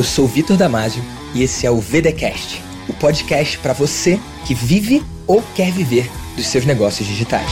Eu sou Vitor Damasio e esse é o VDcast, o podcast para você que vive ou quer viver dos seus negócios digitais.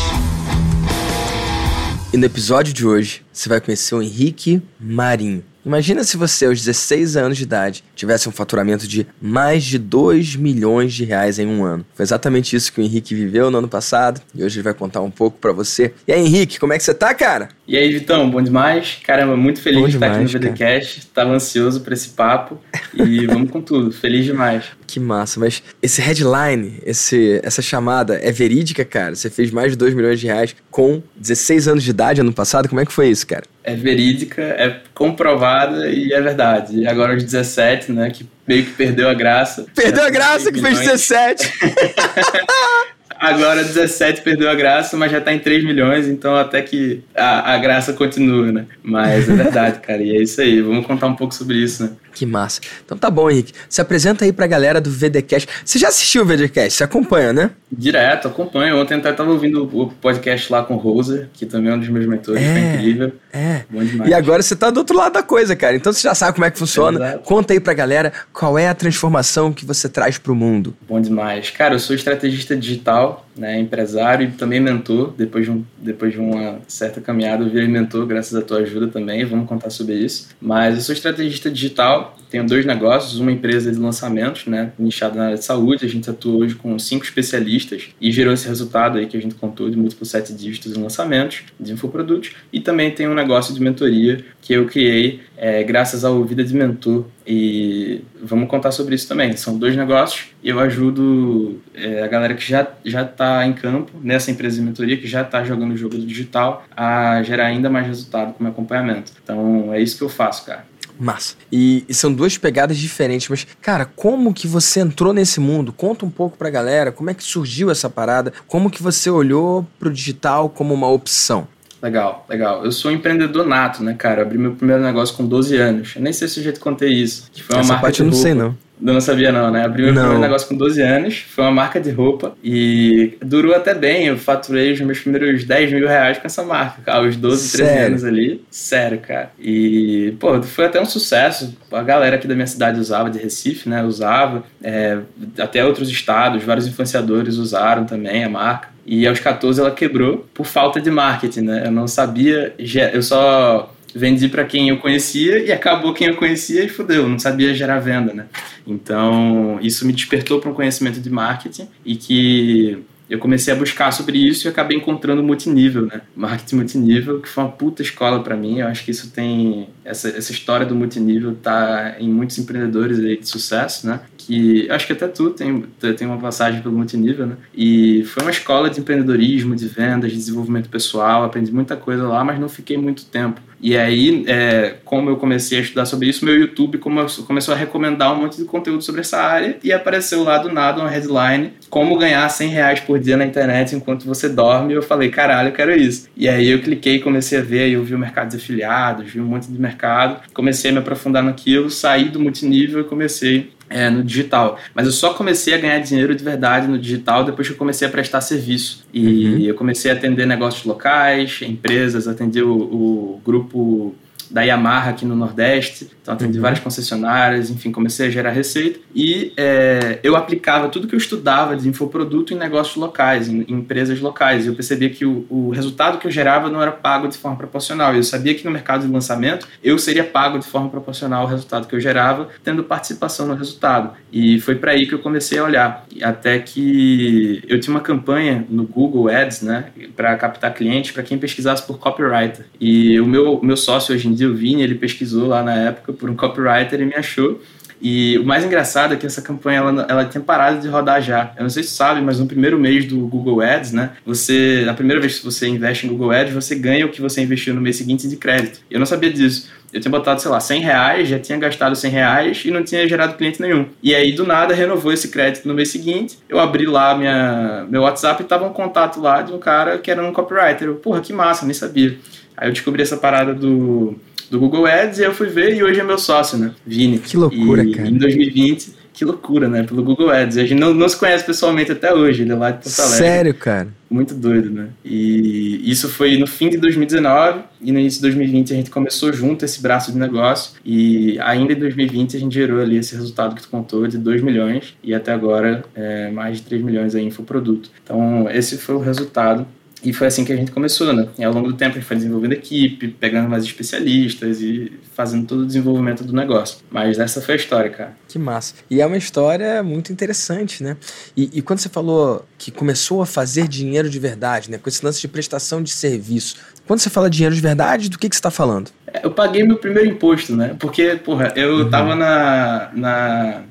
E no episódio de hoje, você vai conhecer o Henrique Marinho. Imagina se você, aos 16 anos de idade, tivesse um faturamento de mais de 2 milhões de reais em um ano. Foi exatamente isso que o Henrique viveu no ano passado e hoje ele vai contar um pouco para você. E aí, Henrique, como é que você tá, cara? E aí, Vitão, bom demais? Caramba, muito feliz bom de demais, estar aqui no VDcast. Tava ansioso por esse papo e vamos com tudo. Feliz demais. Que massa, mas esse headline, esse, essa chamada é verídica, cara? Você fez mais de 2 milhões de reais com 16 anos de idade ano passado? Como é que foi isso, cara? É verídica, é comprovada e é verdade. E agora aos 17, né, que meio que perdeu a graça. Perdeu a graça que fez 17! Agora 17 perdeu a graça, mas já tá em 3 milhões, então até que a, a graça continua, né? Mas é verdade, cara, e é isso aí. Vamos contar um pouco sobre isso, né? Que massa. Então tá bom, Henrique. Se apresenta aí pra galera do VDcast. Você já assistiu o VDcast? Você acompanha, né? Direto, acompanho. Ontem eu tava ouvindo o podcast lá com o Roser, que também é um dos meus mentores, é, foi incrível. É. Bom demais. E agora você tá do outro lado da coisa, cara. Então você já sabe como é que funciona. Exato. Conta aí pra galera qual é a transformação que você traz pro mundo. Bom demais. Cara, eu sou estrategista digital né, empresário e também mentor. Depois de, um, depois de uma certa caminhada, eu virei mentor graças à tua ajuda também. Vamos contar sobre isso. Mas eu sou estrategista digital, tenho dois negócios, uma empresa de lançamentos, né, nichada na área de saúde. A gente atua hoje com cinco especialistas e gerou esse resultado aí que a gente contou de múltiplos sete dígitos em lançamentos de infoprodutos. E também tem um negócio de mentoria que eu criei é, graças ao Vida de Mentor. E vamos contar sobre isso também. São dois negócios eu ajudo é, a galera que já já está em campo nessa empresa de mentoria, que já está jogando o jogo do digital, a gerar ainda mais resultado com o acompanhamento. Então é isso que eu faço, cara. Massa. E, e, são duas pegadas diferentes, mas, cara, como que você entrou nesse mundo? Conta um pouco pra galera, como é que surgiu essa parada? Como que você olhou pro digital como uma opção? Legal, legal. Eu sou um empreendedor nato, né, cara? Eu abri meu primeiro negócio com 12 anos. Eu nem sei se já te contei isso. Que foi uma Essa marca parte eu não sei, não. Eu não sabia não, né? Abri meu não. primeiro negócio com 12 anos, foi uma marca de roupa e durou até bem, eu faturei os meus primeiros 10 mil reais com essa marca, aos 12, 13 Sério? anos ali. Sério, cara. E, pô, foi até um sucesso. A galera aqui da minha cidade usava, de Recife, né? Usava. É, até outros estados, vários influenciadores usaram também a marca. E aos 14 ela quebrou por falta de marketing, né? Eu não sabia, eu só vendi para quem eu conhecia e acabou quem eu conhecia e fudeu, não sabia gerar venda, né? Então, isso me despertou para um conhecimento de marketing e que eu comecei a buscar sobre isso e acabei encontrando multinível, né? Marketing multinível, que foi uma puta escola para mim. Eu acho que isso tem essa, essa história do multinível tá em muitos empreendedores aí de sucesso, né? Que acho que até tu tem, tem uma passagem pelo multinível, né? E foi uma escola de empreendedorismo, de vendas, de desenvolvimento pessoal. Aprendi muita coisa lá, mas não fiquei muito tempo. E aí, é, como eu comecei a estudar sobre isso, meu YouTube começou a recomendar um monte de conteúdo sobre essa área e apareceu lá do nada uma headline: Como ganhar 100 reais por dia na internet enquanto você dorme. E eu falei: Caralho, eu quero isso. E aí eu cliquei, comecei a ver, eu vi o mercado de afiliados, vi um monte de mercado, comecei a me aprofundar naquilo, saí do multinível e comecei é, no digital. Mas eu só comecei a ganhar dinheiro de verdade no digital depois que eu comecei a prestar serviço. E uhum. eu comecei a atender negócios locais, empresas, atender o, o grupo da Yamaha aqui no Nordeste, então atendi uhum. várias concessionárias, enfim, comecei a gerar receita e é, eu aplicava tudo que eu estudava de infoproduto em negócios locais, em, em empresas locais. E eu percebia que o, o, resultado que eu gerava não era pago de forma proporcional. Eu sabia que no mercado de lançamento eu seria pago de forma proporcional ao resultado que eu gerava, tendo participação no resultado. E foi para aí que eu comecei a olhar. Até que eu tinha uma campanha no Google Ads, né, para captar clientes, para quem pesquisasse por copywriter. E o meu, meu sócio hoje em dia, o Vini, ele pesquisou lá na época por um copywriter e me achou. E o mais engraçado é que essa campanha ela, ela tinha parado de rodar já. Eu não sei se sabe, mas no primeiro mês do Google Ads, né? Você, na primeira vez que você investe em Google Ads, você ganha o que você investiu no mês seguinte de crédito. Eu não sabia disso. Eu tinha botado, sei lá, 100 reais, já tinha gastado 100 reais e não tinha gerado cliente nenhum. E aí, do nada, renovou esse crédito no mês seguinte. Eu abri lá minha, meu WhatsApp e tava um contato lá de um cara que era um copywriter. Eu, porra, que massa, nem sabia. Aí eu descobri essa parada do do Google Ads e eu fui ver e hoje é meu sócio, né? Vini. Que loucura, e, cara. Em 2020 Que loucura, né? Pelo Google Ads. A gente não, não se conhece pessoalmente até hoje, ele é lá de Porto Alegre. Sério, cara? Muito doido, né? E isso foi no fim de 2019 e no início de 2020 a gente começou junto esse braço de negócio e ainda em 2020 a gente gerou ali esse resultado que tu contou de 2 milhões e até agora é, mais de 3 milhões em infoproduto. Então esse foi o resultado e foi assim que a gente começou, né? E ao longo do tempo a gente foi desenvolvendo equipe, pegando mais especialistas e fazendo todo o desenvolvimento do negócio. Mas essa foi a história, cara. Que massa. E é uma história muito interessante, né? E, e quando você falou que começou a fazer dinheiro de verdade, né? Com esse lance de prestação de serviço. Quando você fala dinheiro de verdade, do que, que você está falando? É, eu paguei meu primeiro imposto, né? Porque, porra, eu uhum. tava na, na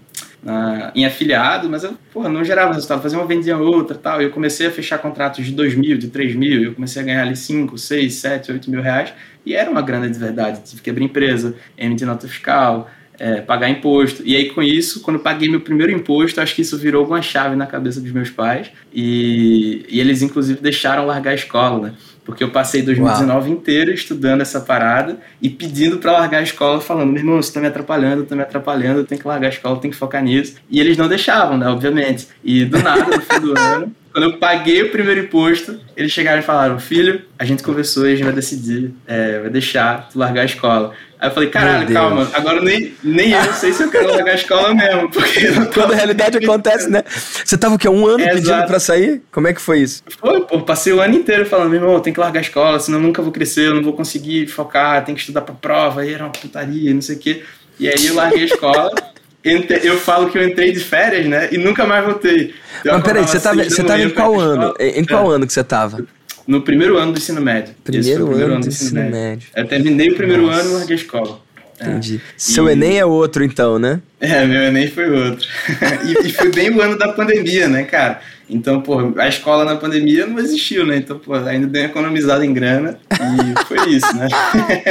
em afiliado, mas eu porra, não gerava resultado, fazia uma vendinha outra tal. E eu comecei a fechar contratos de 2 mil, de 3 mil, eu comecei a ganhar ali 5, 6, 7, 8 mil reais. E era uma grana de verdade. Tive que abrir empresa, emitir nota fiscal, é, pagar imposto. E aí, com isso, quando eu paguei meu primeiro imposto, acho que isso virou alguma chave na cabeça dos meus pais. E, e eles, inclusive, deixaram largar a escola, né? Porque eu passei 2019 Uau. inteiro estudando essa parada e pedindo para largar a escola, falando: meu irmão, você tá me atrapalhando, tá me atrapalhando, tem que largar a escola, tem que focar nisso. E eles não deixavam, né, obviamente. E do nada, no fim do ano, quando eu paguei o primeiro imposto, eles chegaram e falaram: Filho, a gente conversou e a gente vai decidir, é, vai deixar tu largar a escola. Aí eu falei, caralho, calma, agora nem, nem eu sei se eu quero largar a escola mesmo. Porque Quando a realidade acontece, né? Você tava o quê? Um ano é, pedindo exato. pra sair? Como é que foi isso? Foi, pô, passei o ano inteiro falando, meu irmão, tem que largar a escola, senão eu nunca vou crescer, eu não vou conseguir focar, tem que estudar pra prova, aí era uma putaria, não sei o quê. E aí eu larguei a escola. eu falo que eu entrei de férias, né? E nunca mais voltei. Eu Mas peraí, você tava, você tava em qual ano? Em qual é. ano que você tava? No primeiro ano do ensino médio. Primeiro, primeiro ano, ano, do ensino, médio. médio. Eu terminei o primeiro Nossa. ano e larguei a escola. Entendi. É. Seu e... Enem é outro, então, né? É, meu Enem foi outro. e, e, foi bem o ano da pandemia, né, cara? Então, pô, a escola na pandemia não existiu, né? Então, pô, ainda deu economizado em grana e foi isso, né?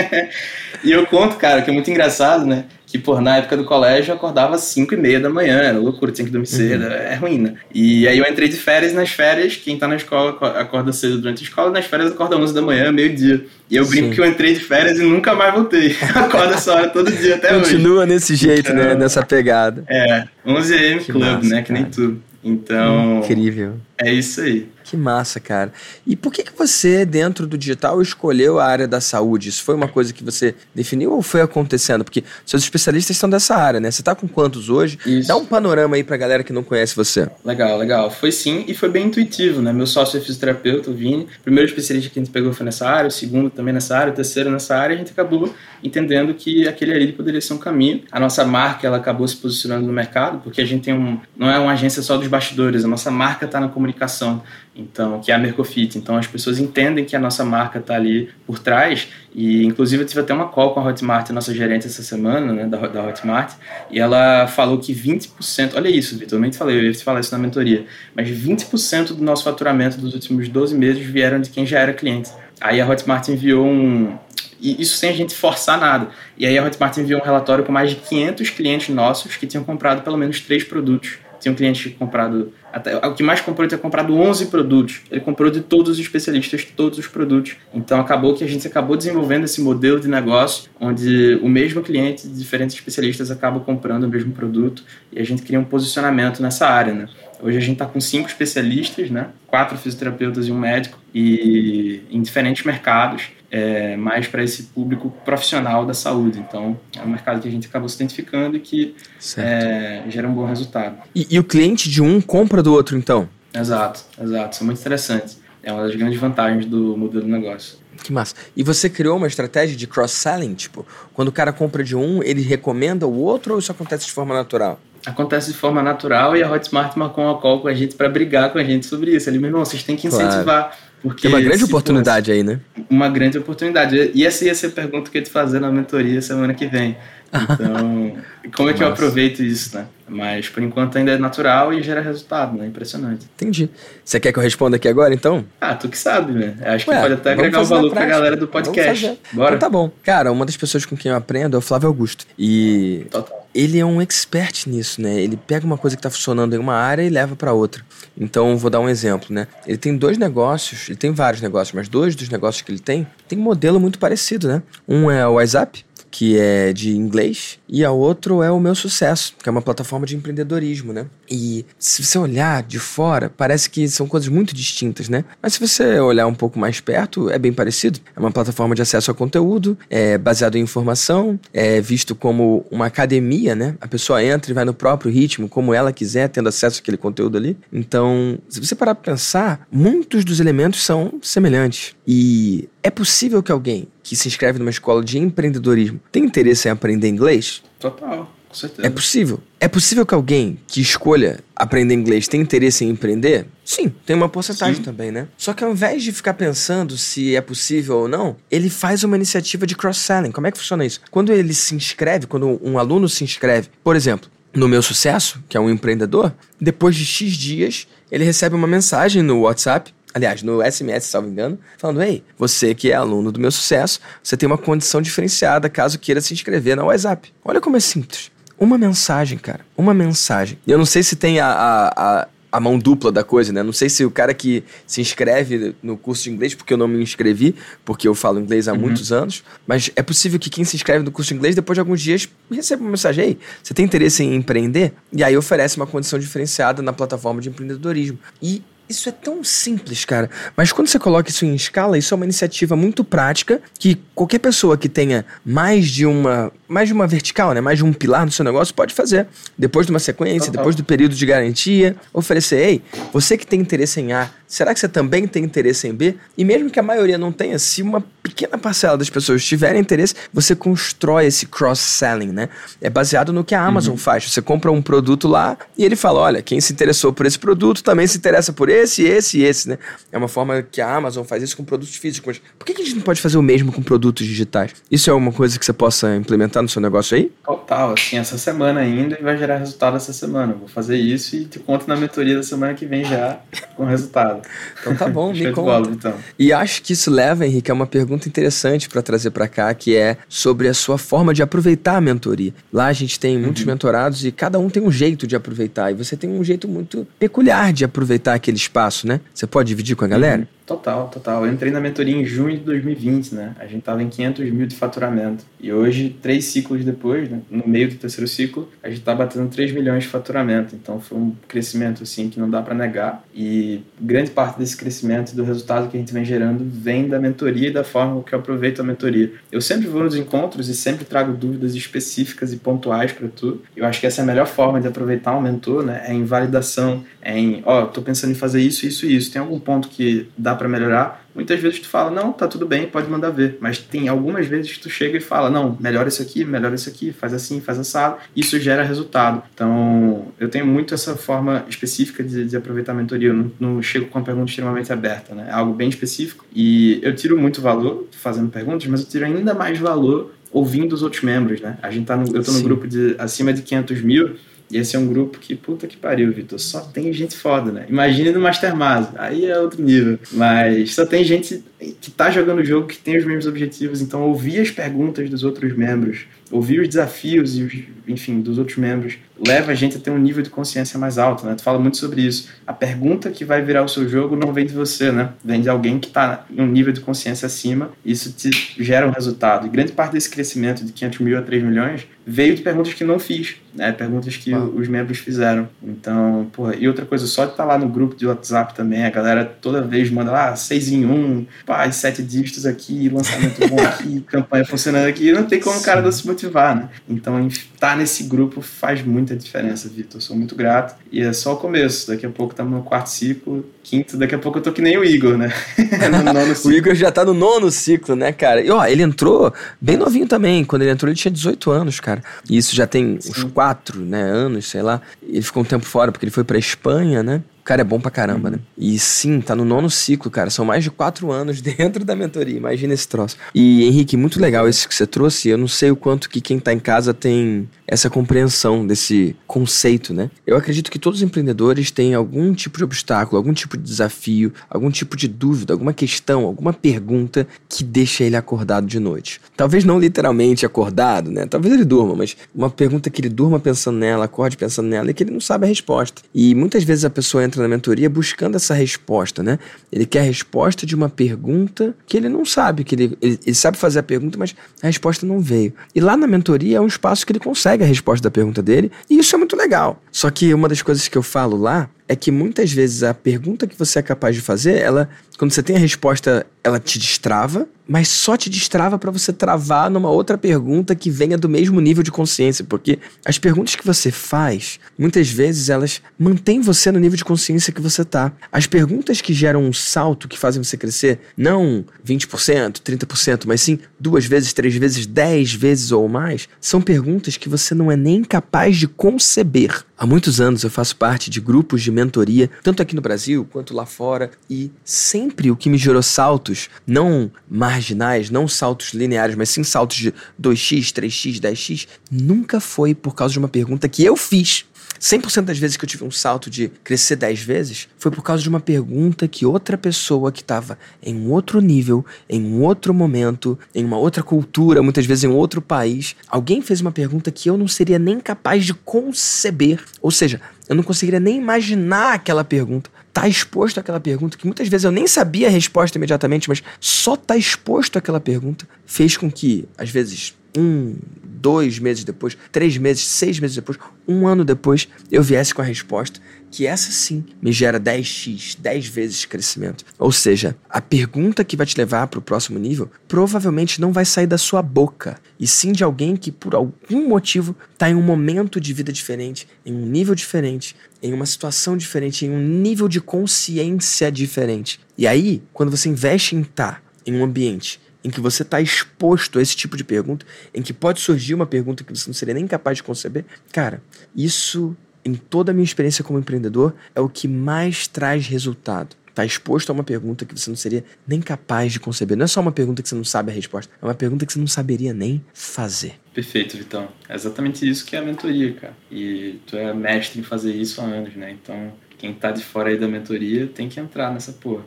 e eu conto, cara, que é muito engraçado, né? que, por na época do colégio, eu acordava às 5 e meia da manhã, era loucura, tinha que dormir cedo, uhum. é ruim, né? E aí eu entrei de férias, nas férias, quem tá na escola acorda cedo durante a escola, nas férias acorda às 11 da manhã, meio-dia. E eu brinco Sim. que eu entrei de férias e nunca mais voltei. Acorda essa hora todo dia até Continua hoje. Continua nesse jeito, né? então, né? Nessa pegada. É, 11 AM Club, massa, né? Que nem tudo. Então. Incrível. É isso aí. Que massa, cara. E por que, que você, dentro do digital, escolheu a área da saúde? Isso foi uma coisa que você definiu ou foi acontecendo? Porque seus especialistas são dessa área, né? Você tá com quantos hoje? Isso. Dá um panorama aí pra galera que não conhece você. Legal, legal. Foi sim e foi bem intuitivo, né? Meu sócio é fisioterapeuta, o Vini. O primeiro especialista que a gente pegou foi nessa área, o segundo também nessa área, o terceiro nessa área. A gente acabou entendendo que aquele ali poderia ser um caminho. A nossa marca, ela acabou se posicionando no mercado, porque a gente tem um... Não é uma agência só dos bastidores, a nossa marca tá na comunicação então que é a Mercofit. Então as pessoas entendem que a nossa marca está ali por trás e inclusive eu tive até uma call com a Hotmart, nossa gerente essa semana, né, da, da Hotmart, e ela falou que 20%, olha isso, Vitor, eu nem te falei, eu ia te falar isso na mentoria, mas 20% do nosso faturamento dos últimos 12 meses vieram de quem já era cliente. Aí a Hotmart enviou um, e isso sem a gente forçar nada. E aí a Hotmart enviou um relatório com mais de 500 clientes nossos que tinham comprado pelo menos três produtos. Tinha um cliente comprado até, o que mais comprou, ele tinha comprado 11 produtos. Ele comprou de todos os especialistas, todos os produtos. Então acabou que a gente acabou desenvolvendo esse modelo de negócio, onde o mesmo cliente de diferentes especialistas acaba comprando o mesmo produto e a gente cria um posicionamento nessa área, né? Hoje a gente está com cinco especialistas, né? quatro fisioterapeutas e um médico, e em diferentes mercados é, mais para esse público profissional da saúde. Então, é um mercado que a gente acabou se identificando e que é, gera um bom resultado. E, e, o cliente de um compra do outro, então? Exato, exato. Isso é muito interessante. É uma das grandes vantagens do modelo de negócio. Que massa. E você criou uma estratégia de cross-selling? Tipo, quando o cara compra de um, ele recomenda o outro ou isso acontece de forma natural? acontece de forma natural e a Hotmart marcou uma call com a gente para brigar com a gente sobre isso. Ali, meu irmão, vocês têm que incentivar. Claro. Porque Tem uma grande oportunidade aí, né? Uma grande oportunidade. E essa ia ser a pergunta que eu ia te fazer na mentoria semana que vem. Então, como é que Nossa. eu aproveito isso, né? Mas por enquanto ainda é natural e gera resultado, né? Impressionante. Entendi. Você quer que eu responda aqui agora, então? Ah, tu que sabe, né? Acho Ué, que pode até agregar um valor pra galera do podcast. Bora? Então tá bom. Cara, uma das pessoas com quem eu aprendo é o Flávio Augusto. E Total. ele é um expert nisso, né? Ele pega uma coisa que tá funcionando em uma área e leva para outra. Então, vou dar um exemplo, né? Ele tem dois negócios, ele tem vários negócios, mas dois dos negócios que ele tem, tem um modelo muito parecido, né? Um é o WhatsApp, que é de inglês, e a outra é o Meu Sucesso, que é uma plataforma de empreendedorismo, né? E se você olhar de fora, parece que são coisas muito distintas, né? Mas se você olhar um pouco mais perto, é bem parecido. É uma plataforma de acesso a conteúdo, é baseado em informação, é visto como uma academia, né? A pessoa entra e vai no próprio ritmo, como ela quiser, tendo acesso àquele conteúdo ali. Então, se você parar para pensar, muitos dos elementos são semelhantes. E é possível que alguém que se inscreve numa escola de empreendedorismo tenha interesse em aprender inglês? Total. Com certeza. É possível. É possível que alguém que escolha aprender inglês tenha interesse em empreender? Sim, tem uma porcentagem Sim. também, né? Só que ao invés de ficar pensando se é possível ou não, ele faz uma iniciativa de cross-selling. Como é que funciona isso? Quando ele se inscreve, quando um aluno se inscreve, por exemplo, no meu sucesso, que é um empreendedor, depois de X dias, ele recebe uma mensagem no WhatsApp aliás, no SMS, se não me engano, falando: Ei, você que é aluno do meu sucesso, você tem uma condição diferenciada caso queira se inscrever na WhatsApp. Olha como é simples. Uma mensagem, cara. Uma mensagem. Eu não sei se tem a, a, a a mão dupla da coisa, né? Não sei se o cara que se inscreve no curso de inglês, porque eu não me inscrevi, porque eu falo inglês há uhum. muitos anos, mas é possível que quem se inscreve no curso de inglês, depois de alguns dias, receba uma mensagem: Ei, você tem interesse em empreender? E aí oferece uma condição diferenciada na plataforma de empreendedorismo. E isso é tão simples, cara. Mas quando você coloca isso em escala, isso é uma iniciativa muito prática que qualquer pessoa que tenha mais de uma, mais de uma vertical, né, mais de um pilar no seu negócio pode fazer. Depois de uma sequência, depois do período de garantia, oferecer, ei, você que tem interesse em A, será que você também tem interesse em B? E mesmo que a maioria não tenha, se uma pequena parcela das pessoas tiverem interesse, você constrói esse cross-selling, né? É baseado no que a Amazon uhum. faz. Você compra um produto lá e ele fala, olha, quem se interessou por esse produto também se interessa por esse, esse e esse, né? É uma forma que a Amazon faz isso com produtos físicos. Por que a gente não pode fazer o mesmo com produtos digitais? Isso é uma coisa que você possa implementar no seu negócio aí? Total, assim, essa semana ainda e vai gerar resultado essa semana. Vou fazer isso e te conto na mentoria da semana que vem já com resultado. Então tá bom, me conta. Bola, então. E acho que isso leva, Henrique, a uma pergunta interessante para trazer para cá, que é sobre a sua forma de aproveitar a mentoria. Lá a gente tem muitos uhum. mentorados e cada um tem um jeito de aproveitar. E você tem um jeito muito peculiar de aproveitar aquele espaço, né? Você pode dividir com a galera? Total, total. Eu entrei na mentoria em junho de 2020, né? A gente tava em 500 mil de faturamento. E hoje, três ciclos depois, né? no meio do terceiro ciclo, a gente tá batendo 3 milhões de faturamento. Então foi um crescimento, assim, que não dá para negar. E grande parte desse crescimento e do resultado que a gente vem gerando vem da mentoria e da forma que eu aproveito a mentoria. Eu sempre vou nos encontros e sempre trago dúvidas específicas e pontuais para tu. Eu acho que essa é a melhor forma de aproveitar um mentor, né? É em validação, é em, ó, oh, tô pensando em fazer isso, isso e isso. Tem algum ponto que dá para melhorar, muitas vezes tu fala, não, tá tudo bem, pode mandar ver. Mas tem algumas vezes que tu chega e fala, não, melhora isso aqui, melhora isso aqui, faz assim, faz assado. Isso gera resultado. Então, eu tenho muito essa forma específica de, de aproveitar a mentoria. Eu não, não chego com uma pergunta extremamente aberta, né? É algo bem específico. E eu tiro muito valor fazendo perguntas, mas eu tiro ainda mais valor ouvindo os outros membros, né? A gente tá no, eu tô no Sim. grupo de acima de 500 mil e esse é um grupo que, puta que pariu, Vitor, só tem gente foda, né? Imagine no Mastermind, aí é outro nível. Mas só tem gente que tá jogando o jogo, que tem os mesmos objetivos, então ouvir as perguntas dos outros membros, ouvir os desafios e os, enfim, dos outros membros, leva a gente a ter um nível de consciência mais alto, né? Tu fala muito sobre isso. A pergunta que vai virar o seu jogo não vem de você, né? Vem de alguém que está em um nível de consciência acima, isso te gera um resultado. E grande parte desse crescimento de 500 mil a 3 milhões veio de perguntas que não fiz, né? Perguntas que ah. os membros fizeram. Então, porra, e outra coisa, só de estar tá lá no grupo de WhatsApp também, a galera toda vez manda lá, ah, 6 em 1, pá, sete dígitos aqui, lançamento bom aqui, campanha funcionando aqui, não tem como o cara não se motivar, né? Então, estar tá nesse grupo faz muita diferença, Vitor. Sou muito grato. E é só o começo. Daqui a pouco estamos no quarto ciclo, quinto, daqui a pouco eu tô que nem o Igor, né? o Igor já tá no nono ciclo, né, cara? E ó, ele entrou bem novinho também. Quando ele entrou, ele tinha 18 anos, cara. E isso já tem Sim. uns quatro, né, anos, sei lá. Ele ficou um tempo fora porque ele foi pra Espanha, né? cara é bom pra caramba, né? E sim, tá no nono ciclo, cara. São mais de quatro anos dentro da mentoria. Imagina esse troço. E, Henrique, muito legal isso que você trouxe. Eu não sei o quanto que quem tá em casa tem essa compreensão desse conceito, né? Eu acredito que todos os empreendedores têm algum tipo de obstáculo, algum tipo de desafio, algum tipo de dúvida, alguma questão, alguma pergunta que deixa ele acordado de noite. Talvez não literalmente acordado, né? Talvez ele durma, mas uma pergunta que ele durma pensando nela, acorde pensando nela e que ele não sabe a resposta. E muitas vezes a pessoa entra na mentoria buscando essa resposta, né? Ele quer a resposta de uma pergunta que ele não sabe, que ele, ele, ele sabe fazer a pergunta, mas a resposta não veio. E lá na mentoria é um espaço que ele consegue a resposta da pergunta dele, e isso é muito legal. Só que uma das coisas que eu falo lá é que muitas vezes a pergunta que você é capaz de fazer, ela, quando você tem a resposta, ela te destrava, mas só te destrava para você travar numa outra pergunta que venha do mesmo nível de consciência, porque as perguntas que você faz, muitas vezes elas mantêm você no nível de consciência que você tá. As perguntas que geram um salto, que fazem você crescer, não 20%, 30%, mas sim duas vezes, três vezes, dez vezes ou mais, são perguntas que você não é nem capaz de conceber. Há muitos anos eu faço parte de grupos de mentoria, tanto aqui no Brasil quanto lá fora, e sempre o que me gerou saltos, não marginais, não saltos lineares, mas sim saltos de 2x, 3x, 10x, nunca foi por causa de uma pergunta que eu fiz 100% das vezes que eu tive um salto de crescer 10 vezes foi por causa de uma pergunta que outra pessoa que estava em um outro nível, em um outro momento, em uma outra cultura, muitas vezes em um outro país, alguém fez uma pergunta que eu não seria nem capaz de conceber. Ou seja, eu não conseguiria nem imaginar aquela pergunta. Tá exposto àquela pergunta, que muitas vezes eu nem sabia a resposta imediatamente, mas só tá exposto àquela pergunta fez com que, às vezes, um, dois meses depois, três meses, seis meses depois, um ano depois, eu viesse com a resposta que essa sim me gera 10x, 10 vezes crescimento. Ou seja, a pergunta que vai te levar para o próximo nível provavelmente não vai sair da sua boca, e sim de alguém que por algum motivo está em um momento de vida diferente, em um nível diferente, em uma situação diferente, em um nível de consciência diferente. E aí, quando você investe em estar tá em um ambiente em que você está exposto a esse tipo de pergunta, em que pode surgir uma pergunta que você não seria nem capaz de conceber, cara, isso, em toda a minha experiência como empreendedor, é o que mais traz resultado. Está exposto a uma pergunta que você não seria nem capaz de conceber. Não é só uma pergunta que você não sabe a resposta, é uma pergunta que você não saberia nem fazer. Perfeito, Vitão. É exatamente isso que é a mentoria, cara. E tu é mestre em fazer isso há anos, né? Então, quem tá de fora aí da mentoria tem que entrar nessa porra.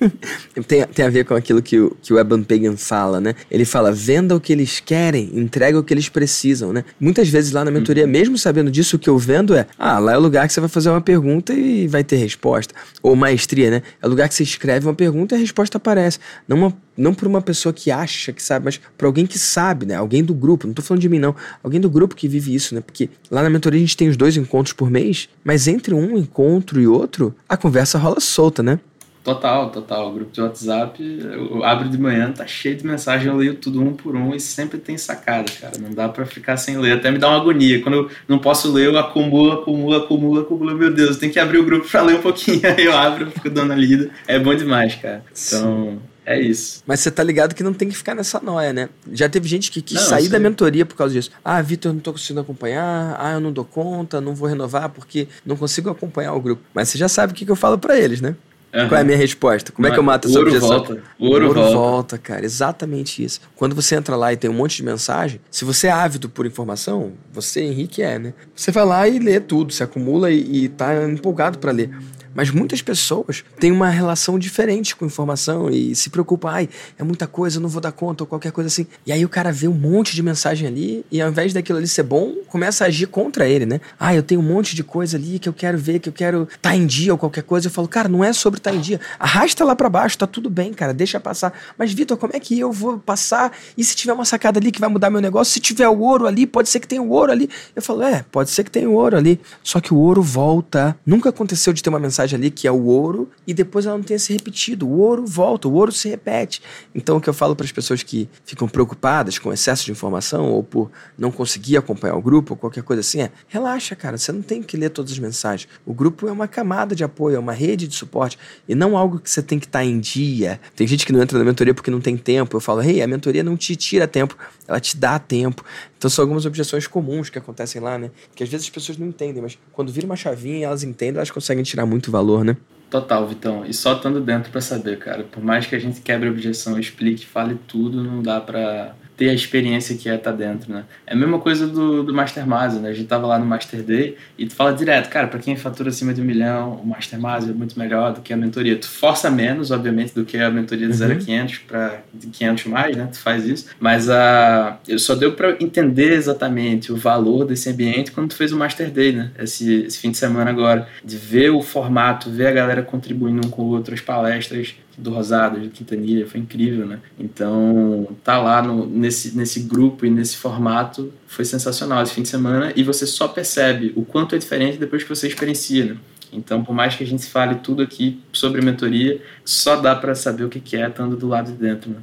tem, tem a ver com aquilo que o, que o Eban Pagan fala, né? Ele fala, venda o que eles querem, entrega o que eles precisam, né? Muitas vezes lá na mentoria, uhum. mesmo sabendo disso, o que eu vendo é, ah, lá é o lugar que você vai fazer uma pergunta e vai ter resposta. Ou maestria, né? É o lugar que você escreve uma pergunta e a resposta aparece. Não uma não por uma pessoa que acha que sabe, mas por alguém que sabe, né? Alguém do grupo. Não tô falando de mim, não. Alguém do grupo que vive isso, né? Porque lá na mentoria a gente tem os dois encontros por mês, mas entre um encontro e outro, a conversa rola solta, né? Total, total. O grupo de WhatsApp, eu abro de manhã, tá cheio de mensagem, eu leio tudo um por um e sempre tem sacada, cara. Não dá para ficar sem ler. Até me dá uma agonia. Quando eu não posso ler, eu acumulo, acumulo, acumulo, acumulo. Meu Deus, tem que abrir o grupo pra ler um pouquinho. Aí eu abro, fico dando a lida. É bom demais, cara. Então, Sim. É isso. Mas você tá ligado que não tem que ficar nessa noia, né? Já teve gente que quis não, sair da mentoria por causa disso. Ah, Vitor, eu não tô conseguindo acompanhar. Ah, eu não dou conta, não vou renovar porque não consigo acompanhar o grupo. Mas você já sabe o que, que eu falo para eles, né? Uhum. Qual é a minha resposta? Como é que eu mato essa ouro objeção? Volta. O ouro, o ouro volta. volta, cara. Exatamente isso. Quando você entra lá e tem um monte de mensagem, se você é ávido por informação, você, Henrique, é, né? Você vai lá e lê tudo, se acumula e, e tá empolgado para ler. Mas muitas pessoas têm uma relação diferente com informação e se preocupam, ai, é muita coisa, eu não vou dar conta, ou qualquer coisa assim. E aí o cara vê um monte de mensagem ali e ao invés daquilo ali ser bom, começa a agir contra ele, né? Ah, eu tenho um monte de coisa ali que eu quero ver, que eu quero estar tá em dia ou qualquer coisa. Eu falo, cara, não é sobre estar tá em dia. Arrasta lá para baixo, tá tudo bem, cara, deixa passar. Mas, Vitor, como é que eu vou passar? E se tiver uma sacada ali que vai mudar meu negócio? Se tiver o ouro ali, pode ser que tenha o ouro ali. Eu falo, é, pode ser que tenha o ouro ali. Só que o ouro volta. Nunca aconteceu de ter uma mensagem mensagem ali que é o ouro e depois ela não tenha se repetido. O ouro volta, o ouro se repete. Então o que eu falo para as pessoas que ficam preocupadas com excesso de informação ou por não conseguir acompanhar o grupo ou qualquer coisa assim é: relaxa, cara, você não tem que ler todas as mensagens. O grupo é uma camada de apoio, é uma rede de suporte e não algo que você tem que estar tá em dia. Tem gente que não entra na mentoria porque não tem tempo. Eu falo: "Hey, a mentoria não te tira tempo, ela te dá tempo". Então são algumas objeções comuns que acontecem lá, né? Que às vezes as pessoas não entendem, mas quando vira uma chavinha, elas entendem, elas conseguem tirar muito valor, né? Total, Vitão. E só estando dentro para saber, cara. Por mais que a gente quebre a objeção, explique, fale tudo, não dá para ter a experiência que é estar tá dentro, né? É a mesma coisa do, do Mastermind, né? A gente tava lá no Master Day e tu fala direto, cara, para quem fatura acima de um milhão, o Mastermind é muito melhor do que a mentoria. Tu força menos, obviamente, do que a mentoria de 0 uhum. a 500 para de 500 mais, né? Tu faz isso. Mas a uh, só deu para entender exatamente o valor desse ambiente quando tu fez o Master Day, né? Esse, esse fim de semana agora, de ver o formato, ver a galera contribuindo um com o outro, as palestras, do Rosado, de Quintanilha, foi incrível, né? Então, tá lá no, nesse, nesse grupo e nesse formato foi sensacional esse fim de semana e você só percebe o quanto é diferente depois que você experiencia, né? Então, por mais que a gente fale tudo aqui sobre mentoria, só dá para saber o que é estando do lado de dentro, né?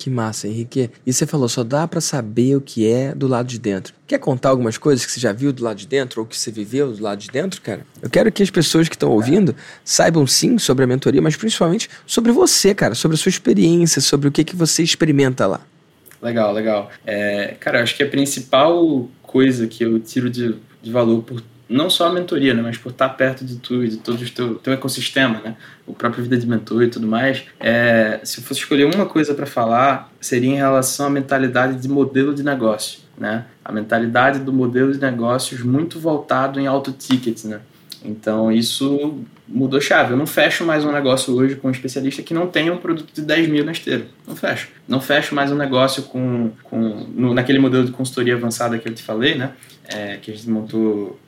Que massa, Henrique. E você falou, só dá para saber o que é do lado de dentro. Quer contar algumas coisas que você já viu do lado de dentro ou que você viveu do lado de dentro, cara? Eu quero que as pessoas que estão ouvindo saibam sim sobre a mentoria, mas principalmente sobre você, cara, sobre a sua experiência, sobre o que, que você experimenta lá. Legal, legal. É, cara, acho que a principal coisa que eu tiro de, de valor por não só a mentoria, né, mas por estar perto de tudo, de todo o teu, teu ecossistema, né, o próprio Vida de Mentor e tudo mais, é, se eu fosse escolher uma coisa para falar, seria em relação à mentalidade de modelo de negócio, né, a mentalidade do modelo de negócios muito voltado em alto ticket, né, então isso mudou chave. Eu não fecho mais um negócio hoje com um especialista que não tenha um produto de 10 mil na esteira. Não fecho. Não fecho mais um negócio com, com no, naquele modelo de consultoria avançada que eu te falei, né? É, que a gente montou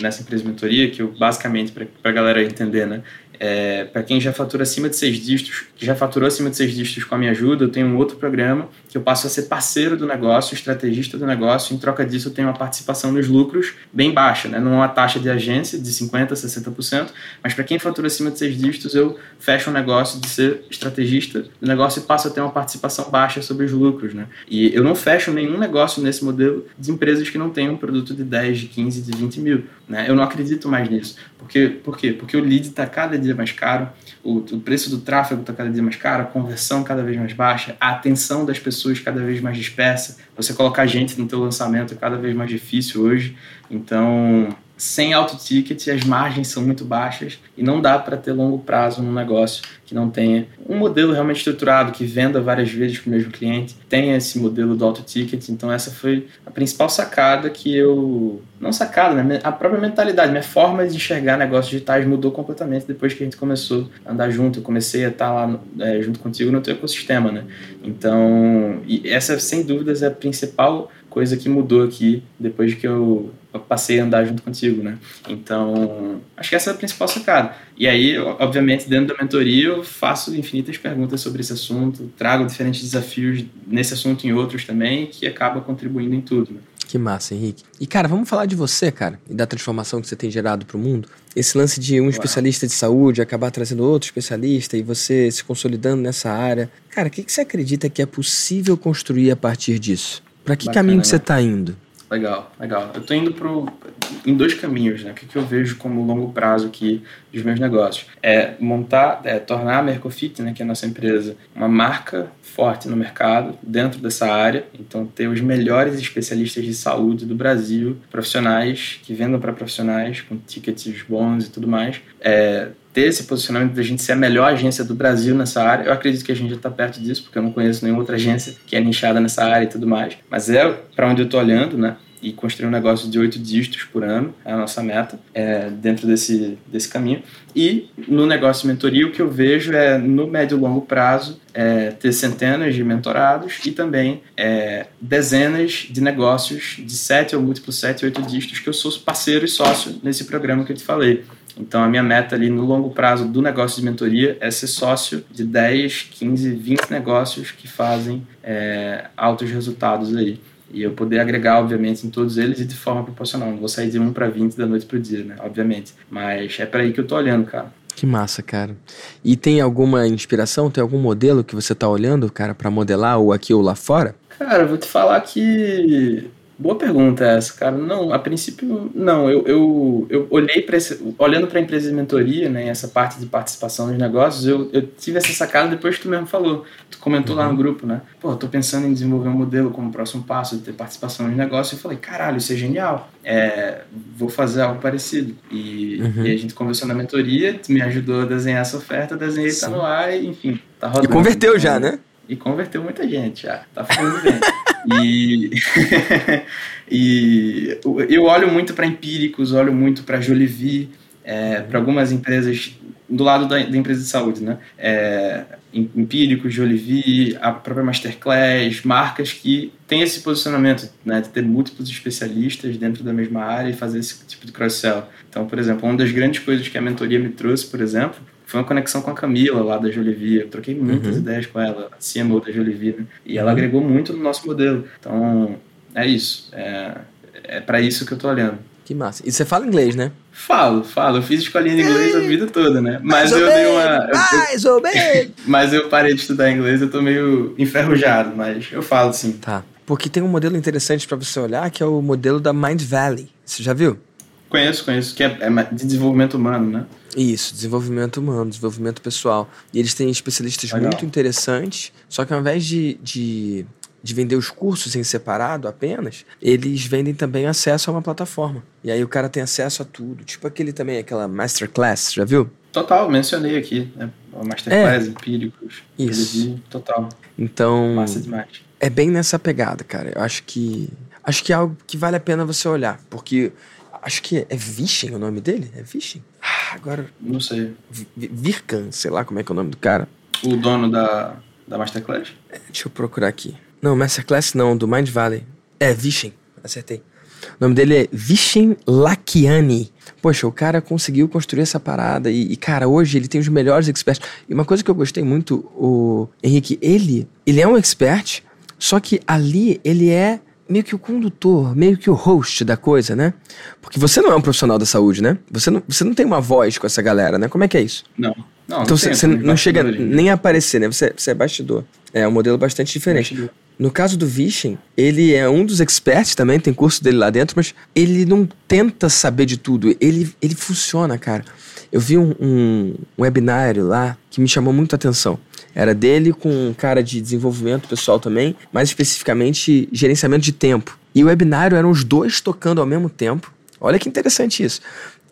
nessa empresa de mentoria, que eu basicamente, para a galera entender, né? É, para quem já fatura acima de seis dígitos, já faturou acima de seis dígitos com a minha ajuda, eu tenho um outro programa que eu passo a ser parceiro do negócio, estrategista do negócio. Em troca disso, eu tenho uma participação nos lucros bem baixa, né? não uma taxa de agência de 50%, 60%, mas para quem fatura acima de seis dígitos, eu fecho um negócio de ser estrategista do negócio e passo a ter uma participação baixa sobre os lucros. Né? E eu não fecho nenhum negócio nesse modelo de empresas que não tenham um produto de 10, de 15, de 20 mil. Né? Eu não acredito mais nisso. Porque, por quê? Porque o lead está cada dia mais caro, o, o preço do tráfego está cada dia mais caro, a conversão cada vez mais baixa, a atenção das pessoas cada vez mais dispersa. Você colocar gente no teu lançamento é cada vez mais difícil hoje. Então, sem alto ticket, as margens são muito baixas e não dá para ter longo prazo num negócio que não tenha um modelo realmente estruturado, que venda várias vezes para o mesmo cliente, tenha esse modelo do alto ticket. Então, essa foi a principal sacada que eu. Não sacada, né? A própria mentalidade, minha forma de enxergar negócios digitais mudou completamente depois que a gente começou a andar junto. Eu comecei a estar lá é, junto contigo no teu ecossistema, né? Então, essa sem dúvidas é a principal coisa que mudou aqui depois que eu, eu, passei a andar junto contigo, né? Então, acho que essa é a principal sacada. E aí, obviamente, dentro da mentoria, eu faço infinitas perguntas sobre esse assunto, trago diferentes desafios nesse assunto e em outros também, que acaba contribuindo em tudo. Né? Que massa, Henrique. E, cara, vamos falar de você, cara, e da transformação que você tem gerado para o mundo. Esse lance de um Uau. especialista de saúde acabar trazendo outro especialista e você se consolidando nessa área. Cara, o que, que você acredita que é possível construir a partir disso? Para que Bacana, caminho que você está indo? Legal, legal. Eu estou indo pro, em dois caminhos, né? O que, que eu vejo como longo prazo aqui dos meus negócios? É montar, é tornar a Mercofit, né, que é a nossa empresa, uma marca forte no mercado, dentro dessa área. Então, ter os melhores especialistas de saúde do Brasil, profissionais que vendam para profissionais, com tickets bons e tudo mais. É, ter esse posicionamento da gente ser a melhor agência do Brasil nessa área. Eu acredito que a gente já está perto disso, porque eu não conheço nenhuma outra agência que é nichada nessa área e tudo mais. Mas é para onde eu estou olhando, né? E construir um negócio de oito dígitos por ano é a nossa meta é, dentro desse, desse caminho. E no negócio de mentoria, o que eu vejo é, no médio e longo prazo, é, ter centenas de mentorados e também é, dezenas de negócios de sete ou múltiplos sete, oito dígitos que eu sou parceiro e sócio nesse programa que eu te falei. Então, a minha meta ali no longo prazo do negócio de mentoria é ser sócio de 10, 15, 20 negócios que fazem é, altos resultados aí. E eu poder agregar, obviamente, em todos eles e de forma proporcional. Não vou sair de 1 para 20 da noite para o dia, né? Obviamente. Mas é para aí que eu tô olhando, cara. Que massa, cara. E tem alguma inspiração, tem algum modelo que você tá olhando, cara, para modelar ou aqui ou lá fora? Cara, eu vou te falar que Boa pergunta essa, cara. Não, a princípio, não. Eu, eu, eu olhei para. Olhando para a empresa de mentoria, né, essa parte de participação nos negócios, eu, eu tive essa sacada depois que tu mesmo falou. Tu comentou uhum. lá no uhum. grupo, né? Pô, tô pensando em desenvolver um modelo como próximo passo, de ter participação nos negócios. Eu falei, caralho, isso é genial. É, vou fazer algo parecido. E, uhum. e, a gente conversou na mentoria, tu me ajudou a desenhar essa oferta, desenhei, Sim. tá no ar, enfim, tá rodando. E converteu já, né? E converteu muita gente já. Tá falando bem. e, e eu olho muito para empíricos, olho muito para Jolivie, é, para algumas empresas do lado da, da, empresa de saúde, né? É, Empíricos, Jolivie, a própria Masterclass, marcas que têm esse posicionamento, né, de ter múltiplos especialistas dentro da mesma área e fazer esse tipo de cross-sell. Então, por exemplo, uma das grandes coisas que a mentoria me trouxe, por exemplo, foi uma conexão com a Camila lá da Jolivie. Eu troquei muitas uhum. ideias com ela, a CMO da Jolivie, né? e ela uhum. agregou muito no nosso modelo. Então, é isso. É, é para isso que eu tô olhando. Que massa. E você fala inglês, né? Falo, falo. Eu fiz escolinha de inglês a vida toda, né? Mas eu dei uma. Mais ou menos. Mas eu parei de estudar inglês, eu tô meio enferrujado, mas eu falo sim. Tá. Porque tem um modelo interessante para você olhar, que é o modelo da Mind Valley. Você já viu? Conheço, conheço, que é, é de desenvolvimento humano, né? Isso, desenvolvimento humano, desenvolvimento pessoal. E eles têm especialistas Legal. muito interessantes, só que ao invés de, de de vender os cursos em separado apenas, eles vendem também acesso a uma plataforma. E aí o cara tem acesso a tudo. Tipo aquele também, aquela Masterclass, já viu? Total, mencionei aqui, né? Masterclass, é. empíricos. Isso. total. Então. Massa demais. É bem nessa pegada, cara. Eu acho que. Acho que é algo que vale a pena você olhar. Porque. Acho que é Vishen o nome dele? É Vishen? Ah, agora. Não sei. Virkan, sei lá como é que é o nome do cara. O dono da, da Masterclass? É, deixa eu procurar aqui. Não, Masterclass não, do Mind Valley. É, Vishen, acertei. O nome dele é Vishen Lakiani. Poxa, o cara conseguiu construir essa parada e, e, cara, hoje ele tem os melhores experts. E uma coisa que eu gostei muito, o Henrique, ele, ele é um expert, só que ali ele é meio que o condutor, meio que o host da coisa, né? Porque você não é um profissional da saúde, né? Você não, você não tem uma voz com essa galera, né? Como é que é isso? Não. Não, então você, você não chega nem a aparecer, né? Você, você é bastidor. É um modelo bastante diferente. Bastidor. No caso do Vishen, ele é um dos experts também, tem curso dele lá dentro, mas ele não tenta saber de tudo. Ele, ele funciona, cara. Eu vi um, um webinário lá que me chamou muito a atenção. Era dele com um cara de desenvolvimento pessoal também, mais especificamente gerenciamento de tempo. E o webinário eram os dois tocando ao mesmo tempo. Olha que interessante isso.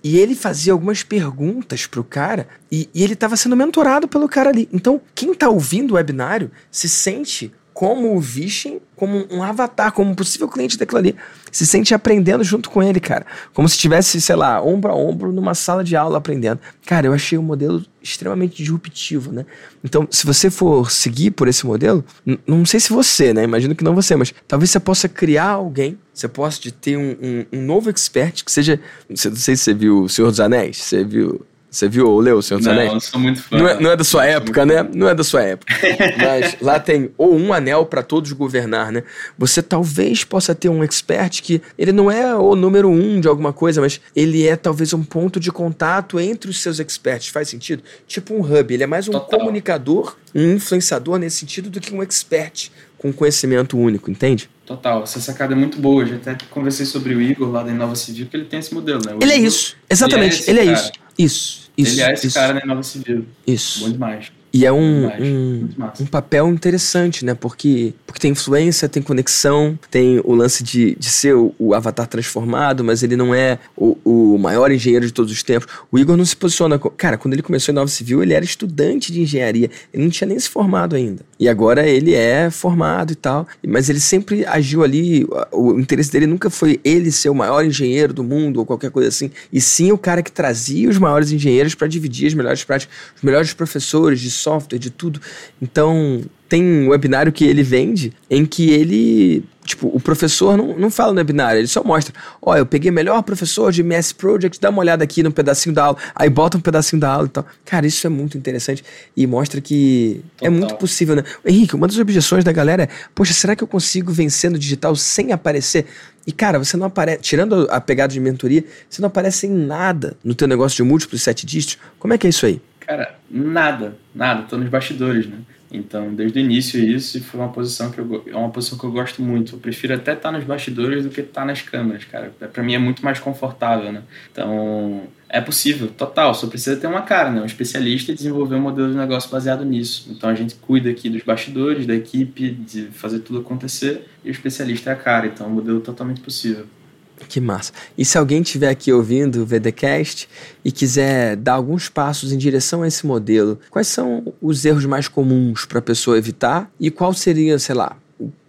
E ele fazia algumas perguntas pro cara e, e ele estava sendo mentorado pelo cara ali. Então, quem está ouvindo o webinário se sente como o Vishen, como um avatar, como um possível cliente daquilo ali. Se sente aprendendo junto com ele, cara. Como se estivesse, sei lá, ombro a ombro numa sala de aula aprendendo. Cara, eu achei o um modelo extremamente disruptivo, né? Então, se você for seguir por esse modelo, não sei se você, né? Imagino que não você, mas talvez você possa criar alguém, você possa ter um, um, um novo expert que seja. Não sei se você viu O Senhor dos Anéis, você viu você viu ou leu O Senhor dos Anéis? Não, eu sou muito fã. Não é, não é da sua época, né? Não é da sua época. Mas lá tem ou um anel para todos governar, né? Você talvez possa ter um expert que ele não é o número um de alguma coisa, mas ele é talvez um ponto de contato entre os seus experts. Faz sentido? Tipo um hub. Ele é mais um Total. comunicador, um influenciador nesse sentido do que um expert com conhecimento único, entende? Total, essa sacada é muito boa. Eu já até conversei sobre o Igor lá da Inova Civil, que ele tem esse modelo, né? O ele é Igor, é isso, exatamente, ele é, ele é isso. Isso, isso. Ele é esse isso. cara da Inova Civil. Isso. Bom demais. E é um, um, um, papel interessante, né? Porque, porque tem influência, tem conexão, tem o lance de, de ser o, o avatar transformado, mas ele não é o, o, maior engenheiro de todos os tempos. O Igor não se posiciona. Cara, quando ele começou em Nova Civil, ele era estudante de engenharia. Ele não tinha nem se formado ainda. E agora ele é formado e tal. Mas ele sempre agiu ali. O interesse dele nunca foi ele ser o maior engenheiro do mundo ou qualquer coisa assim. E sim o cara que trazia os maiores engenheiros para dividir as melhores práticas, os melhores professores de software, de tudo. Então, tem um webinário que ele vende em que ele. Tipo, o professor não, não fala no webinário, ele só mostra. Ó, oh, eu peguei melhor professor de MS Project, dá uma olhada aqui no pedacinho da aula. Aí bota um pedacinho da aula e tal. Cara, isso é muito interessante e mostra que Total. é muito possível, né? Henrique, uma das objeções da galera é: poxa, será que eu consigo vencer no digital sem aparecer? E, cara, você não aparece. Tirando a pegada de mentoria, você não aparece em nada no teu negócio de múltiplos sete dígitos. Como é que é isso aí? Cara, nada, nada, tô nos bastidores, né? Então, desde o início isso foi uma posição que eu é uma posição que eu gosto muito. Eu prefiro até estar nos bastidores do que estar nas câmeras, cara. É, para mim é muito mais confortável, né? Então, é possível, total, só precisa ter uma cara, né? Um especialista e desenvolver um modelo de negócio baseado nisso. Então, a gente cuida aqui dos bastidores, da equipe, de fazer tudo acontecer, e o especialista é a cara, então é um modelo totalmente possível. Que massa. E se alguém estiver aqui ouvindo o VDcast e quiser dar alguns passos em direção a esse modelo, quais são os erros mais comuns para a pessoa evitar e qual seria, sei lá,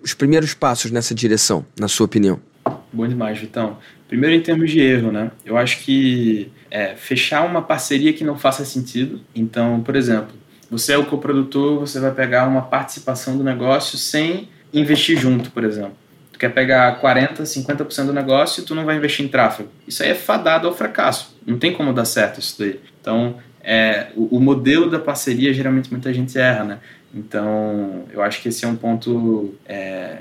os primeiros passos nessa direção, na sua opinião? Bom demais, Vitão. Primeiro, em termos de erro, né? Eu acho que é, fechar uma parceria que não faça sentido. Então, por exemplo, você é o coprodutor, você vai pegar uma participação do negócio sem investir junto, por exemplo. Tu quer pegar 40, 50% do negócio e tu não vai investir em tráfego. Isso aí é fadado ao fracasso. Não tem como dar certo isso daí. Então, é, o, o modelo da parceria, geralmente muita gente erra, né? Então, eu acho que esse é um ponto é,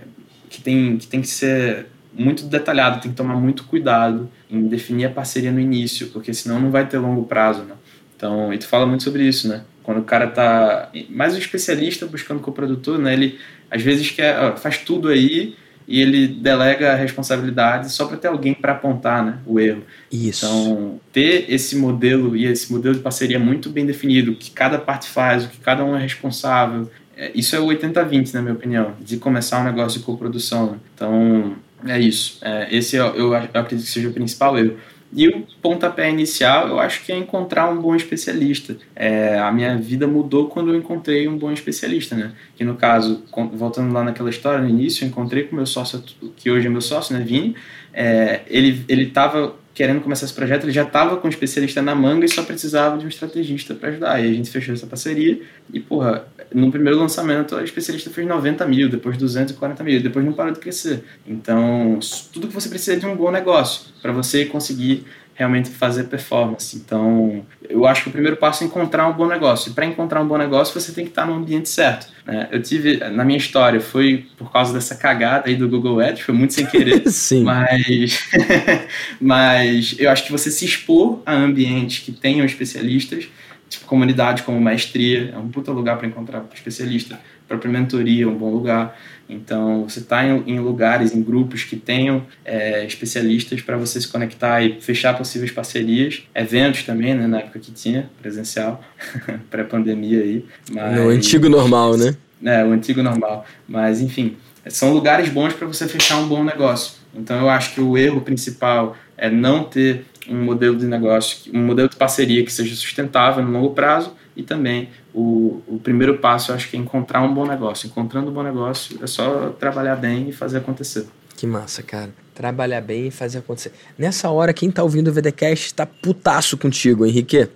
que, tem, que tem que ser muito detalhado, tem que tomar muito cuidado em definir a parceria no início, porque senão não vai ter longo prazo, né? Então, e tu fala muito sobre isso, né? Quando o cara tá mais um especialista buscando coprodutor, né? Ele às vezes quer, faz tudo aí e ele delega a responsabilidade só para ter alguém para apontar, né, o erro. Isso. Então, ter esse modelo e esse modelo de parceria muito bem definido, o que cada parte faz, o que cada um é responsável, é, isso é o 80-20, na minha opinião, de começar um negócio de coprodução. Né? Então, é isso. É, esse eu, eu, acredito que seja o principal erro. E o pontapé inicial, eu acho que é encontrar um bom especialista. É, a minha vida mudou quando eu encontrei um bom especialista, né? Que no caso, voltando lá naquela história, no início, eu encontrei com meu sócio, que hoje é meu sócio, né, Vini. É, ele estava querendo começar esse projeto, ele já estava com um especialista na manga e só precisava de um estrategista para ajudar. E a gente fechou essa parceria e, porra, no primeiro lançamento a especialista fez 90 mil, depois 240 mil, depois não parou de crescer. Então, tudo que você precisa de um bom negócio para você conseguir realmente fazer performance. Então, eu acho que o primeiro passo é encontrar um bom negócio. E para encontrar um bom negócio, você tem que estar no ambiente certo. Né? Eu tive, na minha história, foi por causa dessa cagada aí do Google Ads, foi muito sem querer. Sim. Mas, mas eu acho que você se expor a ambientes que tenham especialistas, tipo comunidade como Maestria, é um puta lugar para encontrar especialista. Própria mentoria é um bom lugar. Então, você está em, em, lugares, em grupos que tenham é, especialistas para você se conectar e fechar possíveis parcerias. Eventos também, né, na época que tinha, presencial, pré-pandemia aí. Mas, no antigo normal, né? É, o antigo normal. Mas, enfim, são lugares bons para você fechar um bom negócio. Então, eu acho que o erro principal é não ter um modelo de negócio, um modelo de parceria que seja sustentável no longo prazo e também o, o primeiro passo, eu acho que é encontrar um bom negócio. Encontrando um bom negócio, é só trabalhar bem e fazer acontecer. Que massa, cara. Trabalhar bem e fazer acontecer. Nessa hora, quem tá ouvindo o VDCast tá putaço contigo, Henrique.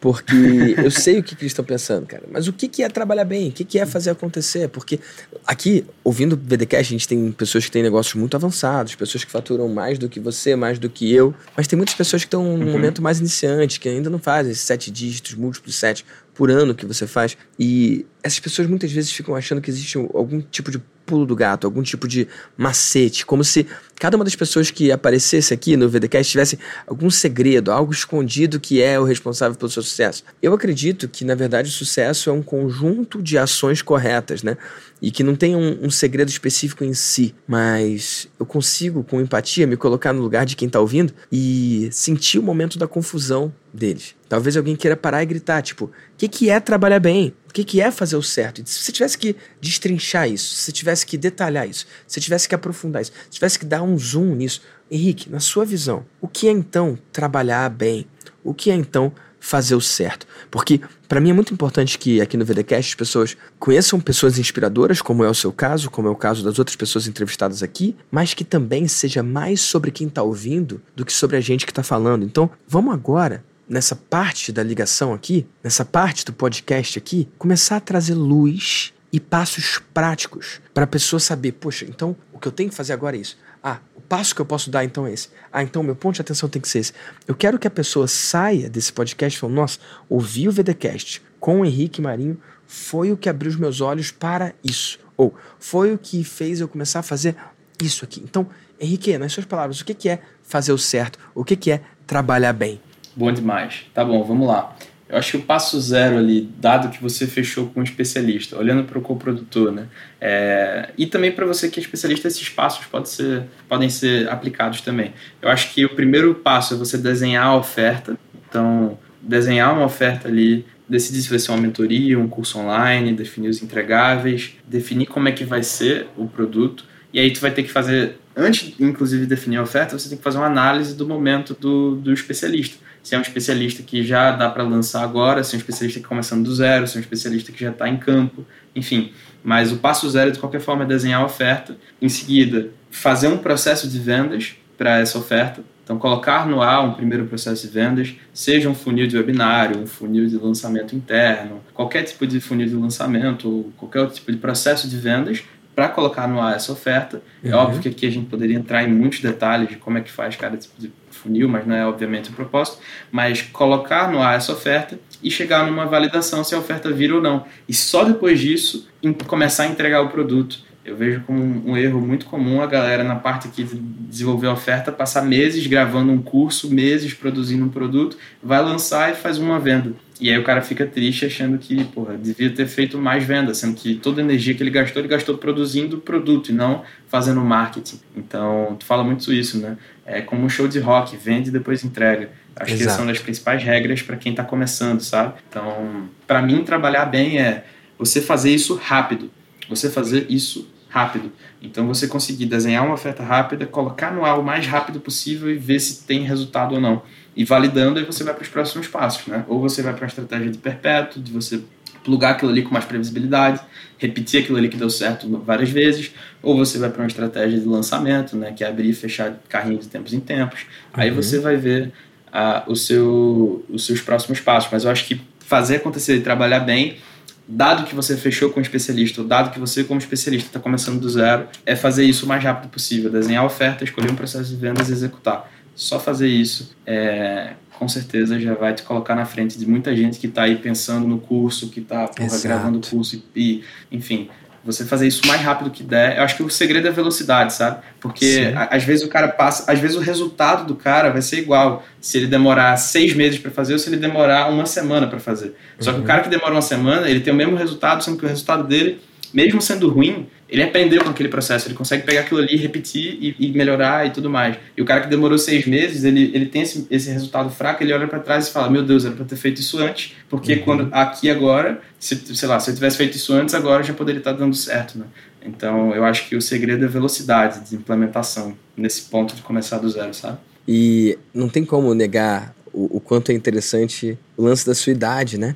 Porque eu sei o que, que eles estão pensando, cara. Mas o que, que é trabalhar bem? O que, que é fazer acontecer? Porque aqui, ouvindo o VDCast, a gente tem pessoas que têm negócios muito avançados, pessoas que faturam mais do que você, mais do que eu. Mas tem muitas pessoas que estão num uhum. momento mais iniciante, que ainda não fazem esses sete dígitos, múltiplos sete por ano que você faz. E essas pessoas muitas vezes ficam achando que existe algum tipo de pulo do gato, algum tipo de macete, como se cada uma das pessoas que aparecesse aqui no VDCast tivesse algum segredo, algo escondido que é o responsável pelo seu sucesso. Eu acredito que, na verdade, o sucesso é um conjunto de ações corretas, né? E que não tem um, um segredo específico em si, mas eu consigo, com empatia, me colocar no lugar de quem está ouvindo e sentir o momento da confusão deles. Talvez alguém queira parar e gritar, tipo, o que, que é trabalhar bem? O que, que é fazer o certo? E se você tivesse que destrinchar isso, se você tivesse que detalhar isso, se você tivesse que aprofundar isso, se tivesse que dar um zoom nisso, Henrique, na sua visão, o que é então trabalhar bem? O que é então fazer o certo? Porque para mim é muito importante que aqui no VDcast as pessoas conheçam pessoas inspiradoras, como é o seu caso, como é o caso das outras pessoas entrevistadas aqui, mas que também seja mais sobre quem está ouvindo do que sobre a gente que está falando. Então, vamos agora nessa parte da ligação aqui, nessa parte do podcast aqui, começar a trazer luz e passos práticos para a pessoa saber, poxa, então o que eu tenho que fazer agora é isso. Ah, o passo que eu posso dar então é esse. Ah, então meu ponto de atenção tem que ser esse. Eu quero que a pessoa saia desse podcast falando, nossa, ouvi o VDcast com o Henrique Marinho foi o que abriu os meus olhos para isso. Ou foi o que fez eu começar a fazer isso aqui. Então, Henrique, nas suas palavras, o que é fazer o certo? O que é trabalhar bem? Bom demais. Tá bom, vamos lá. Eu acho que o passo zero ali, dado que você fechou com um especialista, olhando para o coprodutor, né? É, e também para você que é especialista, esses passos pode ser, podem ser aplicados também. Eu acho que o primeiro passo é você desenhar a oferta. Então, desenhar uma oferta ali, decidir se vai ser uma mentoria, um curso online, definir os entregáveis, definir como é que vai ser o produto. E aí tu vai ter que fazer, antes inclusive de definir a oferta, você tem que fazer uma análise do momento do, do especialista se é um especialista que já dá para lançar agora, se é um especialista que está começando do zero, se é um especialista que já está em campo, enfim. Mas o passo zero, de qualquer forma, é desenhar a oferta. Em seguida, fazer um processo de vendas para essa oferta. Então, colocar no ar um primeiro processo de vendas, seja um funil de webinário, um funil de lançamento interno, qualquer tipo de funil de lançamento, qualquer outro tipo de processo de vendas, para colocar no ar essa oferta. É uhum. É óbvio que aqui a gente poderia entrar em muitos detalhes de como é que faz cada tipo de funil, mas não é obviamente o propósito. Mas colocar no ar essa oferta e chegar numa validação se a oferta vira ou não. E só depois disso começar a entregar o produto eu vejo como um erro muito comum a galera na parte aqui de desenvolver a oferta passar meses gravando um curso, meses produzindo um produto, vai lançar e faz uma venda. E aí o cara fica triste achando que, porra, devia ter feito mais venda, sendo que toda a energia que ele gastou, ele gastou produzindo o produto e não fazendo marketing. Então, tu fala muito isso, né? É como um show de rock, vende e depois entrega. Acho Exato. que são das principais regras para quem está começando, sabe? Então, para mim, trabalhar bem é você fazer isso rápido. Você fazer isso rápido. Então você conseguir desenhar uma oferta rápida, colocar no ar o mais rápido possível e ver se tem resultado ou não. E validando, aí você vai para os próximos passos, né? Ou você vai para uma estratégia de perpétuo, de você plugar aquilo ali com mais previsibilidade, repetir aquilo ali que deu certo várias vezes, ou você vai para uma estratégia de lançamento, né, que é abrir e fechar carrinho de tempos em tempos. Uhum. Aí você vai ver uh, o seu, os seus próximos passos. Mas eu acho que fazer acontecer e trabalhar bem dado que você fechou com um especialista, ou dado que você, como especialista, está começando do zero, é fazer isso o mais rápido possível, desenhar a oferta, escolher um processo de vendas e executar. Só fazer isso, é, com certeza, já vai te colocar na frente de muita gente que está aí pensando no curso, que está gravando o curso e, enfim, você fazer isso o mais rápido que der. Eu acho que o segredo é velocidade, sabe? Porque às vezes o cara passa, às vezes o resultado do cara vai ser igual se ele demorar seis meses para fazer ou se ele demorar uma semana para fazer. Só que o uhum. cara que demora uma semana, ele tem o mesmo resultado, sendo que o resultado dele, mesmo sendo ruim, ele aprendeu com aquele processo, ele consegue pegar aquilo ali, repetir e, e, melhorar e tudo mais. E o cara que demorou seis meses, ele, ele tem esse, esse resultado fraco, ele olha para trás e fala: Meu Deus, era para ter feito isso antes, porque uhum. quando aqui agora, se, sei lá, se eu tivesse feito isso antes, agora já poderia estar dando certo, né? Então eu acho que o segredo é velocidade de implementação, nesse ponto de começar do zero, sabe? E não tem como negar o, o quanto é interessante o lance da sua idade, né?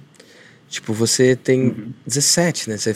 Tipo, você tem uhum. 17, né? Você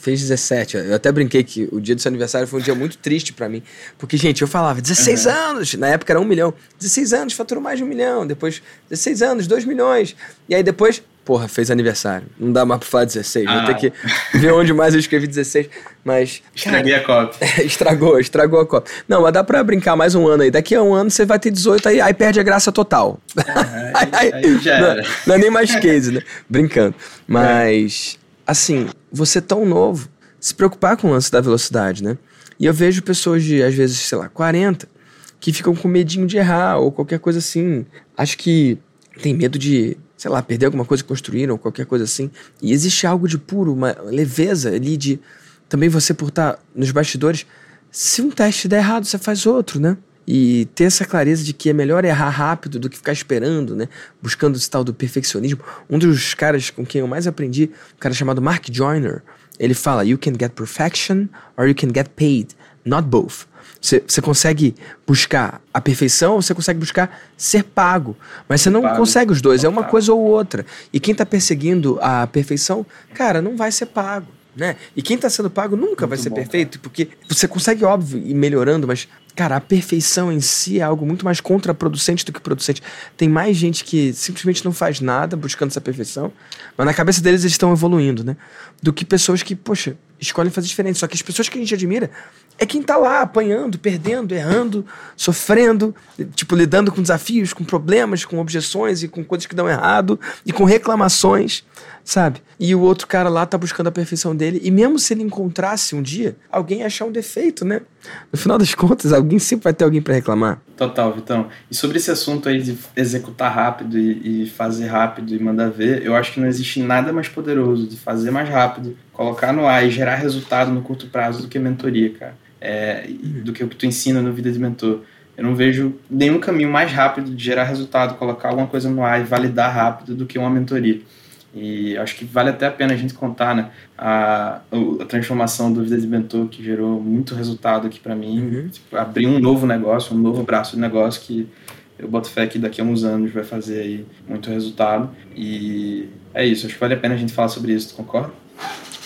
fez 17. Eu até brinquei que o dia do seu aniversário foi um dia muito triste para mim. Porque, gente, eu falava 16 uhum. anos. Na época era um milhão. 16 anos, faturou mais de um milhão. Depois, 16 anos, 2 milhões. E aí depois, porra, fez aniversário. Não dá mais pra falar 16. Ah. Vou ter que ver onde mais eu escrevi 16. Mas. Estraguei cara, a cópia. estragou, estragou a cópia. Não, mas dá pra brincar mais um ano aí. Daqui a um ano você vai ter 18, aí, aí perde a graça total. Ah, aí, aí, aí, já era. Não, não é nem mais case, né? Brincando. Mas. É assim, você tão novo, se preocupar com o lance da velocidade, né? E eu vejo pessoas de, às vezes, sei lá, 40, que ficam com medinho de errar ou qualquer coisa assim. Acho que tem medo de, sei lá, perder alguma coisa que construíram ou qualquer coisa assim. E existe algo de puro, uma leveza ali de também você por estar nos bastidores. Se um teste der errado, você faz outro, né? E ter essa clareza de que é melhor errar rápido do que ficar esperando, né? Buscando esse tal do perfeccionismo. Um dos caras com quem eu mais aprendi, um cara chamado Mark Joyner, ele fala: You can get perfection or you can get paid, not both. Você, você consegue buscar a perfeição ou você consegue buscar ser pago. Mas você não pago. consegue os dois, é uma coisa ou outra. E quem está perseguindo a perfeição, cara, não vai ser pago. Né? E quem está sendo pago nunca Muito vai ser bom, perfeito, cara. porque você consegue, óbvio, ir melhorando, mas Cara, a perfeição em si é algo muito mais contraproducente do que producente. Tem mais gente que simplesmente não faz nada buscando essa perfeição, mas na cabeça deles eles estão evoluindo, né? Do que pessoas que, poxa, escolhem fazer diferente. Só que as pessoas que a gente admira é quem tá lá apanhando, perdendo, errando, sofrendo, tipo, lidando com desafios, com problemas, com objeções e com coisas que dão errado e com reclamações sabe? E o outro cara lá tá buscando a perfeição dele. E mesmo se ele encontrasse um dia, alguém ia achar um defeito, né? No final das contas, alguém sempre vai ter alguém para reclamar. Total, Vitão. E sobre esse assunto aí de executar rápido e, e, fazer rápido e mandar ver, eu acho que não existe nada mais poderoso de fazer mais rápido, colocar no ar e gerar resultado no curto prazo do que mentoria, cara. É, do que o que tu ensina no Vida de Mentor. Eu não vejo nenhum caminho mais rápido de gerar resultado, colocar alguma coisa no ar e validar rápido do que uma mentoria. E acho que vale até a pena a gente contar né, a, a transformação do Vida de Mentor, que gerou muito resultado aqui para mim. Uhum. Tipo, abrir um novo negócio, um novo braço de negócio que eu boto fé que daqui a uns anos vai fazer aí muito resultado. E é isso, acho que vale a pena a gente falar sobre isso, tu concorda?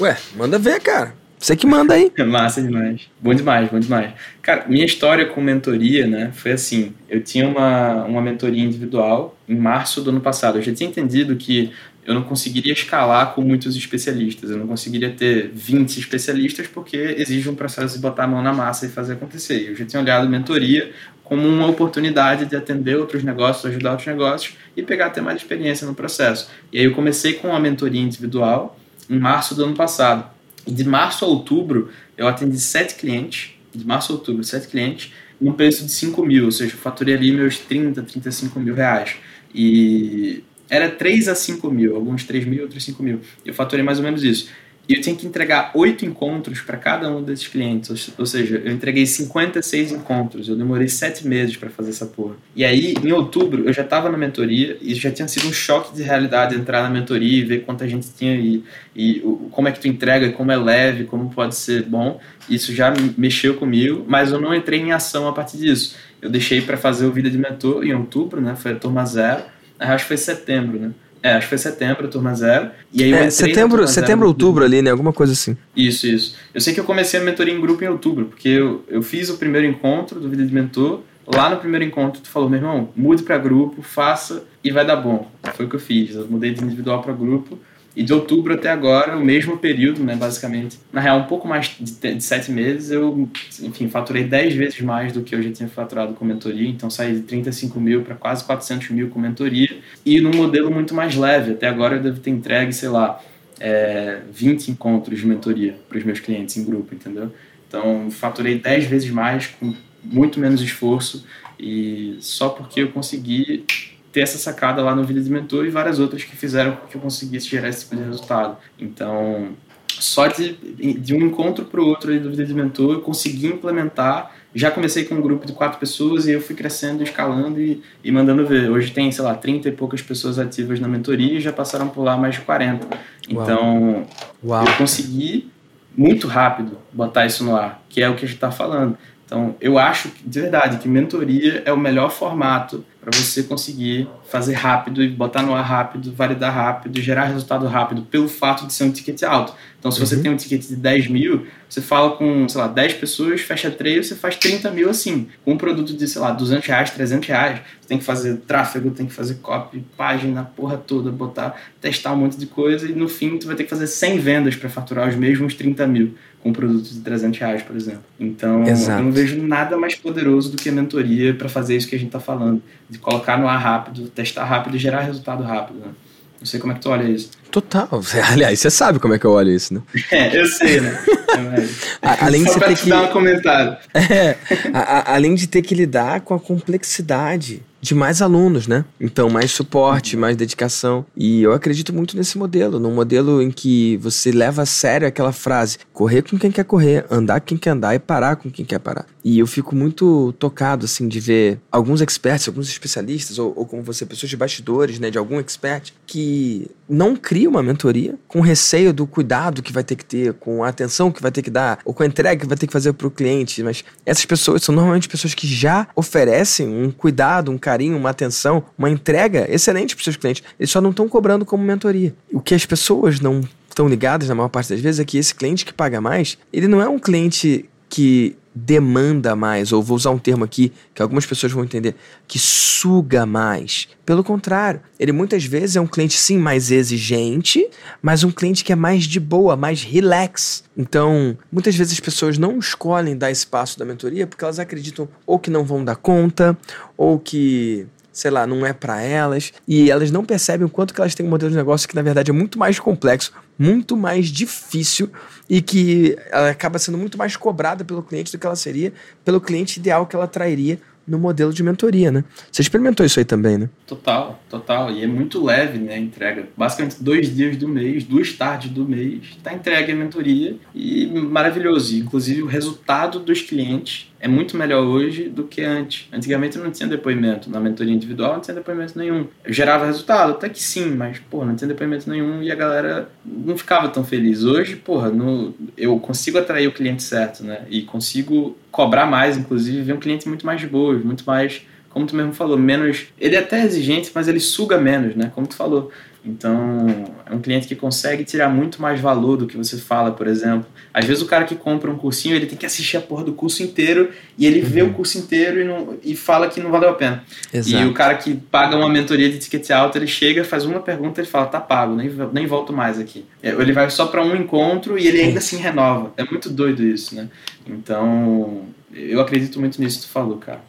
Ué, manda ver, cara. Você que manda aí. Massa demais. Bom demais, bom demais. Cara, minha história com mentoria, né, foi assim. Eu tinha uma, uma mentoria individual em março do ano passado. Eu já tinha entendido que eu não conseguiria escalar com muitos especialistas. Eu não conseguiria ter 20 especialistas porque exige um processo de botar a mão na massa e fazer acontecer. Eu já tinha olhado mentoria como uma oportunidade de atender outros negócios, ajudar outros negócios e pegar até mais experiência no processo. E aí eu comecei com uma mentoria individual em março do ano passado. E de março a outubro eu atendi sete clientes, de março a outubro, sete clientes, num preço de 5 mil, ou seja, eu faturei ali meus 30, 35 mil reais. E era 3 a 5 mil, alguns 3 mil, outros 5 mil. Eu faturei mais ou menos isso. E eu tinha que entregar oito encontros para cada um desses clientes. Ou seja, eu entreguei 56 encontros. Eu demorei sete meses para fazer essa porra. E aí, em outubro, eu já estava na mentoria e já tinha sido um choque de realidade entrar na mentoria e ver quanta gente tinha e, e como é que tu entrega, como é leve, como pode ser bom. Isso já mexeu comigo, mas eu não entrei em ação a partir disso. Eu deixei para fazer o Vida de Mentor em outubro, né? Foi a turma zero acho que foi setembro, né? É, acho que foi setembro, turma zero. E aí é, setembro, setembro, outubro ali, né? Alguma coisa assim. Isso, isso. Eu sei que eu comecei a mentoria em grupo em outubro, porque eu, eu fiz o primeiro encontro do Vida de Mentor. Lá no primeiro encontro, tu falou, meu irmão, mude para grupo, faça e vai dar bom. Foi o que eu fiz. Eu mudei de individual para grupo. E de outubro até agora, o mesmo período, né, basicamente. Na real, um pouco mais de, de sete meses, eu, enfim, faturei dez vezes mais do que eu já tinha faturado com mentoria. Então, saí de 35 mil para quase 400 mil com mentoria. E num modelo muito mais leve. Até agora, eu devo ter entregue, sei lá, é, 20 encontros de mentoria para os meus clientes em grupo, entendeu? Então, faturei dez vezes mais com muito menos esforço. E só porque eu consegui ter essa sacada lá no Vida de Mentor e várias outras que fizeram com que eu conseguisse gerar esse tipo de resultado. Então, só de, de um encontro para o outro ali do Vida de Mentor, eu consegui implementar. Já comecei com um grupo de quatro pessoas e eu fui crescendo, escalando e, e mandando ver. Hoje tem, sei lá, 30 e poucas pessoas ativas na mentoria e já passaram por lá mais de 40. Então, Uau. eu consegui muito rápido botar isso no ar, que é o que a gente está falando. Então, eu acho de verdade que mentoria é o melhor formato para você conseguir fazer rápido e botar no ar rápido, validar rápido, gerar resultado rápido, pelo fato de ser um ticket alto. Então, se uhum. você tem um ticket de 10 mil, você fala com, sei lá, 10 pessoas, fecha 3, você faz 30 mil assim. Com um produto de, sei lá, 200 reais, 300 reais, você tem que fazer tráfego, tem que fazer copy, página, porra toda, botar, testar um monte de coisa e no fim tu vai ter que fazer 100 vendas para faturar os mesmos 30 mil com um produto de 300 reais, por exemplo. Então, Exato. eu não vejo nada mais poderoso do que a mentoria para fazer isso que a gente está falando, de colocar no ar rápido, testar rápido e gerar resultado rápido. Né? Não sei como é que tu olha isso. Total. Aliás, você sabe como é que eu olho isso, né? É, eu sei, né? além de Só ter que dar um comentário. É, a, a, além de ter que lidar com a complexidade de mais alunos, né? Então, mais suporte, mais dedicação. E eu acredito muito nesse modelo, num modelo em que você leva a sério aquela frase: correr com quem quer correr, andar com quem quer andar e parar com quem quer parar. E eu fico muito tocado, assim, de ver alguns experts, alguns especialistas, ou, ou como você, pessoas de bastidores, né, de algum expert, que não cria uma mentoria com receio do cuidado que vai ter que ter, com a atenção que vai ter que dar, ou com a entrega que vai ter que fazer para o cliente. Mas essas pessoas são normalmente pessoas que já oferecem um cuidado, um carinho carinho, uma atenção, uma entrega excelente para os seus clientes. Eles só não estão cobrando como mentoria. O que as pessoas não estão ligadas na maior parte das vezes é que esse cliente que paga mais, ele não é um cliente que demanda mais, ou vou usar um termo aqui que algumas pessoas vão entender, que suga mais. Pelo contrário, ele muitas vezes é um cliente sim mais exigente, mas um cliente que é mais de boa, mais relax. Então, muitas vezes as pessoas não escolhem dar espaço da mentoria porque elas acreditam ou que não vão dar conta, ou que sei lá, não é para elas, e elas não percebem o quanto que elas têm um modelo de negócio que na verdade é muito mais complexo, muito mais difícil e que ela acaba sendo muito mais cobrada pelo cliente do que ela seria pelo cliente ideal que ela trairia no modelo de mentoria, né? Você experimentou isso aí também, né? Total, total. E é muito leve, né, a entrega. Basicamente, dois dias do mês, duas tardes do mês, tá entregue a mentoria e maravilhoso. Inclusive, o resultado dos clientes é muito melhor hoje do que antes. Antigamente não tinha depoimento. Na mentoria individual não tinha depoimento nenhum. Eu gerava resultado, até que sim, mas, pô, não tinha depoimento nenhum e a galera não ficava tão feliz. Hoje, porra, no, eu consigo atrair o cliente certo, né? E consigo cobrar mais, inclusive, ver um cliente muito mais boa, muito mais como tu mesmo falou, menos. Ele é até exigente, mas ele suga menos, né? Como tu falou. Então, é um cliente que consegue tirar muito mais valor do que você fala, por exemplo. Às vezes o cara que compra um cursinho, ele tem que assistir a porra do curso inteiro e ele uhum. vê o curso inteiro e, não, e fala que não valeu a pena. Exato. E o cara que paga uma mentoria de ticket alto, ele chega, faz uma pergunta e fala, tá pago, nem, nem volto mais aqui. É, ele vai só para um encontro e ele ainda assim renova. É muito doido isso, né? Então, eu acredito muito nisso que tu falou, cara.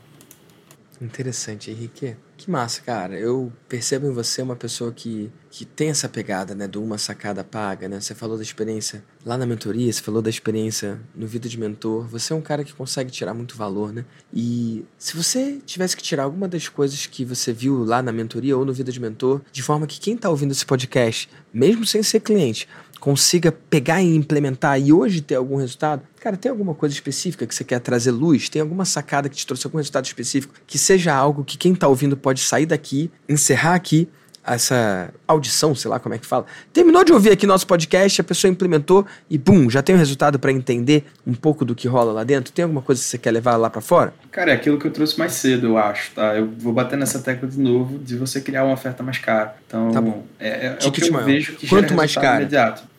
Interessante, Henrique. Que massa, cara. Eu percebo em você uma pessoa que, que tem essa pegada, né, do uma sacada paga, né? Você falou da experiência lá na mentoria, você falou da experiência no Vida de Mentor. Você é um cara que consegue tirar muito valor, né? E se você tivesse que tirar alguma das coisas que você viu lá na mentoria ou no Vida de Mentor, de forma que quem está ouvindo esse podcast, mesmo sem ser cliente, consiga pegar e implementar e hoje ter algum resultado, cara, tem alguma coisa específica que você quer trazer luz? Tem alguma sacada que te trouxe algum resultado específico? Que seja algo que quem está ouvindo pode sair daqui, encerrar aqui essa audição, sei lá como é que fala. Terminou de ouvir aqui nosso podcast, a pessoa implementou e bum, já tem o um resultado para entender um pouco do que rola lá dentro. Tem alguma coisa que você quer levar lá para fora? Cara, é aquilo que eu trouxe mais cedo, eu acho, tá? Eu vou bater nessa tecla de novo de você criar uma oferta mais cara. Então, tá bom. é, é, é o que eu maior. vejo que Quanto mais caro? imediato.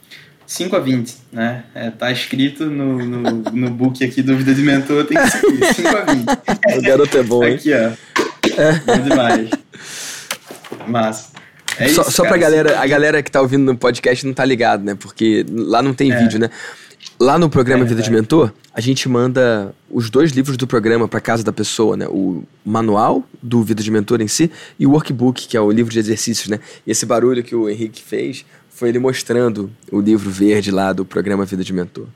5 a 20, né? É, tá escrito no, no, no book aqui do Vida de Mentor, tem que ser 5 a 20. O garoto é bom, hein? Aqui, ó. É. Bom demais. Mas. É só isso, só pra galera, a galera que tá ouvindo no podcast não tá ligado, né? Porque lá não tem é. vídeo, né? Lá no programa é, Vida de Mentor, a gente manda os dois livros do programa para casa da pessoa, né? O manual do Vida de Mentor em si e o workbook, que é o livro de exercícios, né? E esse barulho que o Henrique fez foi ele mostrando o livro verde lá do programa Vida de Mentor.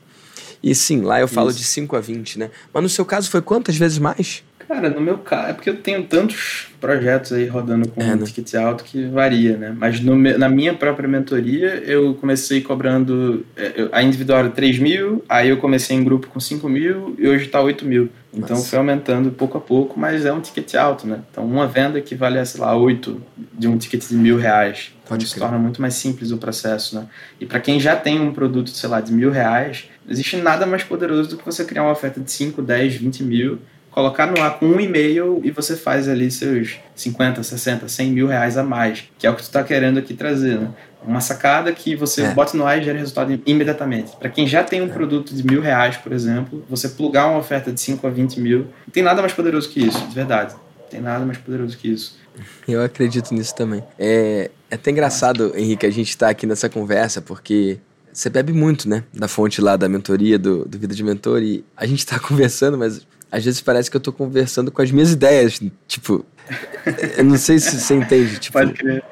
E sim, lá eu falo Isso. de 5 a 20, né? Mas no seu caso foi quantas vezes mais? Cara, no meu caso, é porque eu tenho tantos projetos aí rodando com é, né? ticket alto que varia, né? Mas no, na minha própria mentoria, eu comecei cobrando é, a individual era 3 mil, aí eu comecei em grupo com 5 mil e hoje está 8 mil. Então Nossa. foi aumentando pouco a pouco, mas é um ticket alto, né? Então uma venda equivale a, sei lá, 8 de um ticket de mil reais. Então Pode isso torna muito mais simples o processo, né? E para quem já tem um produto, sei lá, de mil reais, não existe nada mais poderoso do que você criar uma oferta de 5, 10, 20 mil colocar no ar com um e-mail e você faz ali seus 50, 60, 100 mil reais a mais, que é o que tu está querendo aqui trazer, né? Uma sacada que você é. bota no ar e gera resultado imediatamente. Para quem já tem um é. produto de mil reais, por exemplo, você plugar uma oferta de 5 a 20 mil, não tem nada mais poderoso que isso, de verdade. Não tem nada mais poderoso que isso. Eu acredito nisso também. É, é até engraçado, Henrique, a gente estar tá aqui nessa conversa, porque você bebe muito, né? Da fonte lá da mentoria, do, do Vida de Mentor, e a gente está conversando, mas às vezes parece que eu tô conversando com as minhas ideias. Tipo, eu não sei se você entende. Tipo, Pode crer.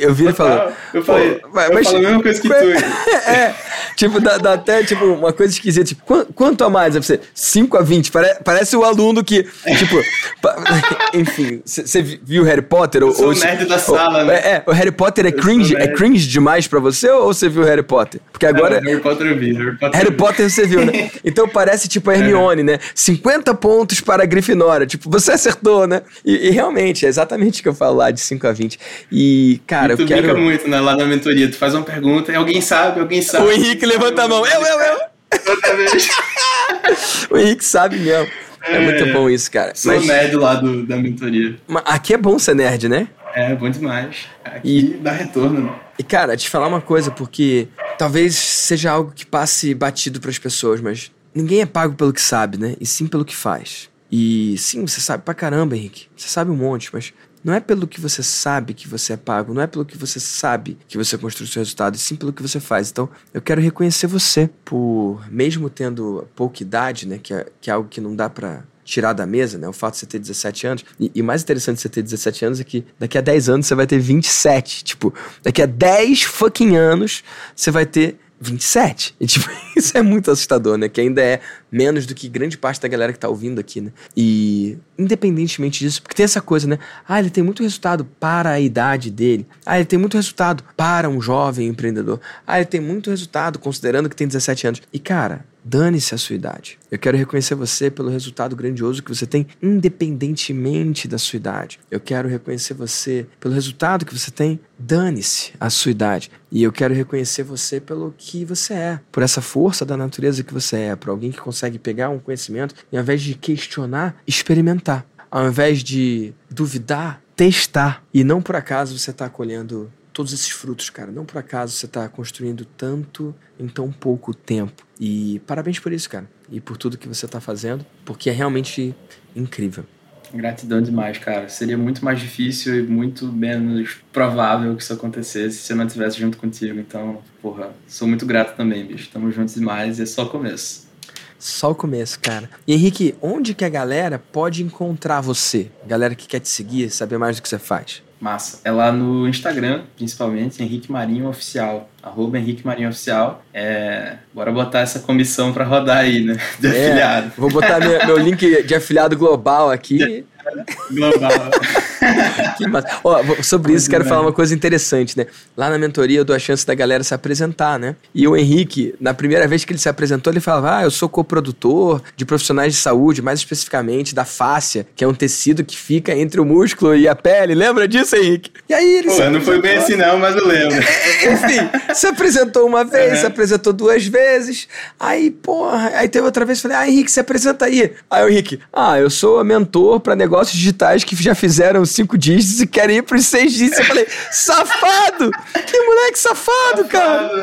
Eu vi ele falando. Eu falei, mas, eu falo a mesma coisa que tu. é, tipo, dá, dá, até tipo, uma coisa esquisita. Tipo, quanto, quanto a mais? Você, 5 a 20. Pare, parece o aluno que, tipo, enfim, você viu Harry Potter? Eu sou ou, o nerd da sala, né? É, o Harry Potter é cringe, é cringe demais pra você ou você viu Harry Potter? Porque agora. Não, Harry Potter eu vi. Harry Potter, Harry Potter você viu, né? Então parece tipo a Hermione, é. né? 50 pontos para a Grifinória. Tipo, você acertou, né? E, e realmente, é exatamente o que eu falo lá de 5 a 20. E, cara, e tu eu quero. brinca muito, né? Lá na mentoria. Tu faz uma pergunta e alguém sabe, alguém sabe. O Henrique levanta a mão. Eu, eu, eu. o Henrique sabe mesmo. É, é muito bom isso, cara. Sou Mas... nerd lá do, da mentoria. Aqui é bom ser nerd, né? É, bom demais. Aqui e... dá retorno, né? E, cara, te falar uma coisa, porque talvez seja algo que passe batido para as pessoas, mas ninguém é pago pelo que sabe, né? E sim pelo que faz. E sim, você sabe pra caramba, Henrique. Você sabe um monte, mas não é pelo que você sabe que você é pago, não é pelo que você sabe que você construiu seu resultado, e sim pelo que você faz. Então, eu quero reconhecer você por, mesmo tendo pouca idade, né, que é, que é algo que não dá para tirar da mesa, né? O fato de você ter 17 anos. E, e mais interessante de você ter 17 anos é que daqui a 10 anos você vai ter 27. Tipo, daqui a 10 fucking anos você vai ter 27. E, tipo, isso é muito assustador, né? Que ainda é menos do que grande parte da galera que tá ouvindo aqui, né? E, independentemente disso, porque tem essa coisa, né? Ah, ele tem muito resultado para a idade dele. Ah, ele tem muito resultado para um jovem empreendedor. Ah, ele tem muito resultado considerando que tem 17 anos. E, cara, Dane-se a sua idade. Eu quero reconhecer você pelo resultado grandioso que você tem, independentemente da sua idade. Eu quero reconhecer você pelo resultado que você tem, dane-se a sua idade. E eu quero reconhecer você pelo que você é, por essa força da natureza que você é, por alguém que consegue pegar um conhecimento e ao invés de questionar, experimentar. ao invés de duvidar, testar. E não por acaso você está colhendo todos esses frutos, cara. Não por acaso você está construindo tanto em tão pouco tempo. E parabéns por isso, cara. E por tudo que você está fazendo, porque é realmente incrível. Gratidão demais, cara. Seria muito mais difícil e muito menos provável que isso acontecesse se eu não estivesse junto contigo. Então, porra, sou muito grato também, bicho. Estamos juntos demais e é só o começo. Só o começo, cara. E Henrique, onde que a galera pode encontrar você? Galera que quer te seguir, saber mais do que você faz. Massa. É lá no Instagram, principalmente, Henrique Marinho Oficial. Arroba Henrique Marinho Oficial. É... Bora botar essa comissão pra rodar aí, né? De é, afiliado. Vou botar meu, meu link de afiliado global aqui. Global. que massa. Ó, sobre isso, quero falar uma coisa interessante, né? Lá na mentoria eu dou a chance da galera se apresentar, né? E o Henrique, na primeira vez que ele se apresentou, ele falava: Ah, eu sou coprodutor de profissionais de saúde, mais especificamente da fáscia, que é um tecido que fica entre o músculo e a pele. Lembra disso, Henrique? E aí ele. Pô, não foi bem assim, não, mas eu lembro. É, é, enfim, se apresentou uma vez, uhum. se apresentou duas vezes. Aí, porra, aí teve outra vez, falei: Ah, Henrique, se apresenta aí. Aí o Henrique, ah, eu sou mentor para negócios digitais que já fizeram cinco dígitos e querem ir pros seis dígitos. Eu falei, safado! Que moleque safado, cara!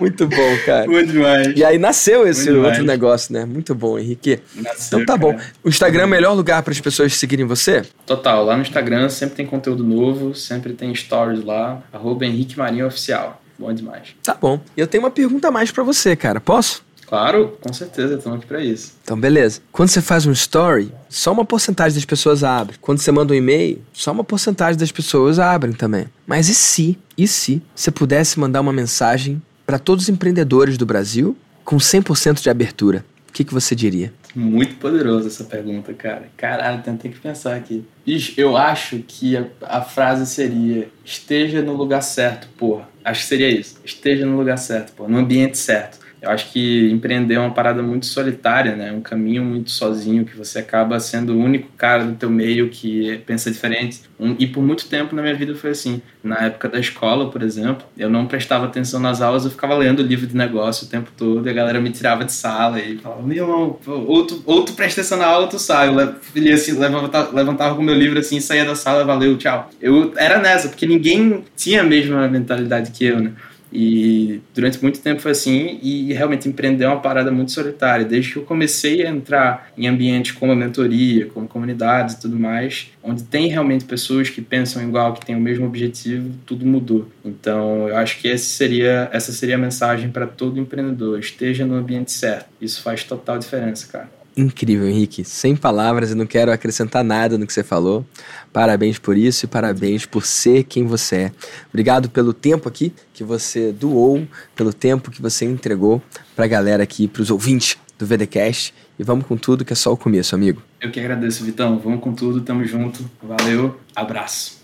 Muito bom, cara. Muito demais. E aí nasceu esse Muito outro demais. negócio, né? Muito bom, Henrique. Nasceu, então tá cara. bom. O Instagram é o melhor lugar para as pessoas seguirem você? Total. Lá no Instagram sempre tem conteúdo novo, sempre tem stories lá. Arroba Henrique Marinho Oficial. Bom demais. Tá bom. Eu tenho uma pergunta a mais para você, cara. Posso? Claro, com certeza, estamos aqui para isso. Então, beleza. Quando você faz um story, só uma porcentagem das pessoas abre. Quando você manda um e-mail, só uma porcentagem das pessoas abrem também. Mas e se, e se você pudesse mandar uma mensagem para todos os empreendedores do Brasil com 100% de abertura? O que, que você diria? Muito poderosa essa pergunta, cara. Caralho, tentei que pensar aqui. Bicho, eu acho que a, a frase seria: esteja no lugar certo, porra. Acho que seria isso. Esteja no lugar certo, porra. No ambiente certo. Eu acho que empreender é uma parada muito solitária, né? Um caminho muito sozinho que você acaba sendo o único cara do teu meio que pensa diferente. E por muito tempo na minha vida foi assim. Na época da escola, por exemplo, eu não prestava atenção nas aulas, eu ficava lendo livro de negócio o tempo todo e a galera me tirava de sala e falava: "Meu irmão, ou tu, presta atenção na aula ou tu sai". Eu assim, levantava, levantava com meu livro assim, saía da sala, valeu, tchau. Eu era nessa, porque ninguém tinha a mesma mentalidade que eu, né? E durante muito tempo foi assim, e realmente empreender é uma parada muito solitária. Desde que eu comecei a entrar em ambientes como a mentoria, como comunidades e tudo mais, onde tem realmente pessoas que pensam igual, que têm o mesmo objetivo, tudo mudou. Então, eu acho que seria, essa seria a mensagem para todo empreendedor: esteja no ambiente certo. Isso faz total diferença, cara incrível, Henrique. Sem palavras, eu não quero acrescentar nada no que você falou. Parabéns por isso e parabéns por ser quem você é. Obrigado pelo tempo aqui que você doou, pelo tempo que você entregou para a galera aqui, para os ouvintes do VDcast. E vamos com tudo, que é só o começo, amigo. Eu que agradeço, Vitão. Vamos com tudo, tamo junto. Valeu, abraço.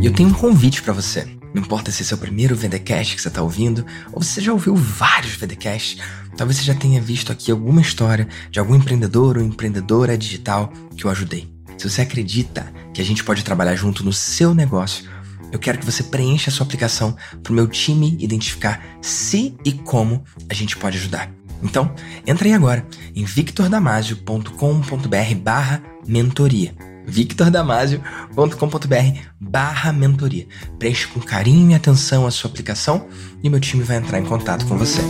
E eu tenho um convite para você. Não importa se esse é o primeiro VDcast que você está ouvindo, ou você já ouviu vários VDcasts, talvez você já tenha visto aqui alguma história de algum empreendedor ou empreendedora digital que eu ajudei. Se você acredita que a gente pode trabalhar junto no seu negócio, eu quero que você preencha a sua aplicação para o meu time identificar se e como a gente pode ajudar. Então, entra aí agora em victordamasio.com.br barra mentoria victordamasio.com.br barra mentoria. Preencha com carinho e atenção a sua aplicação e meu time vai entrar em contato com você.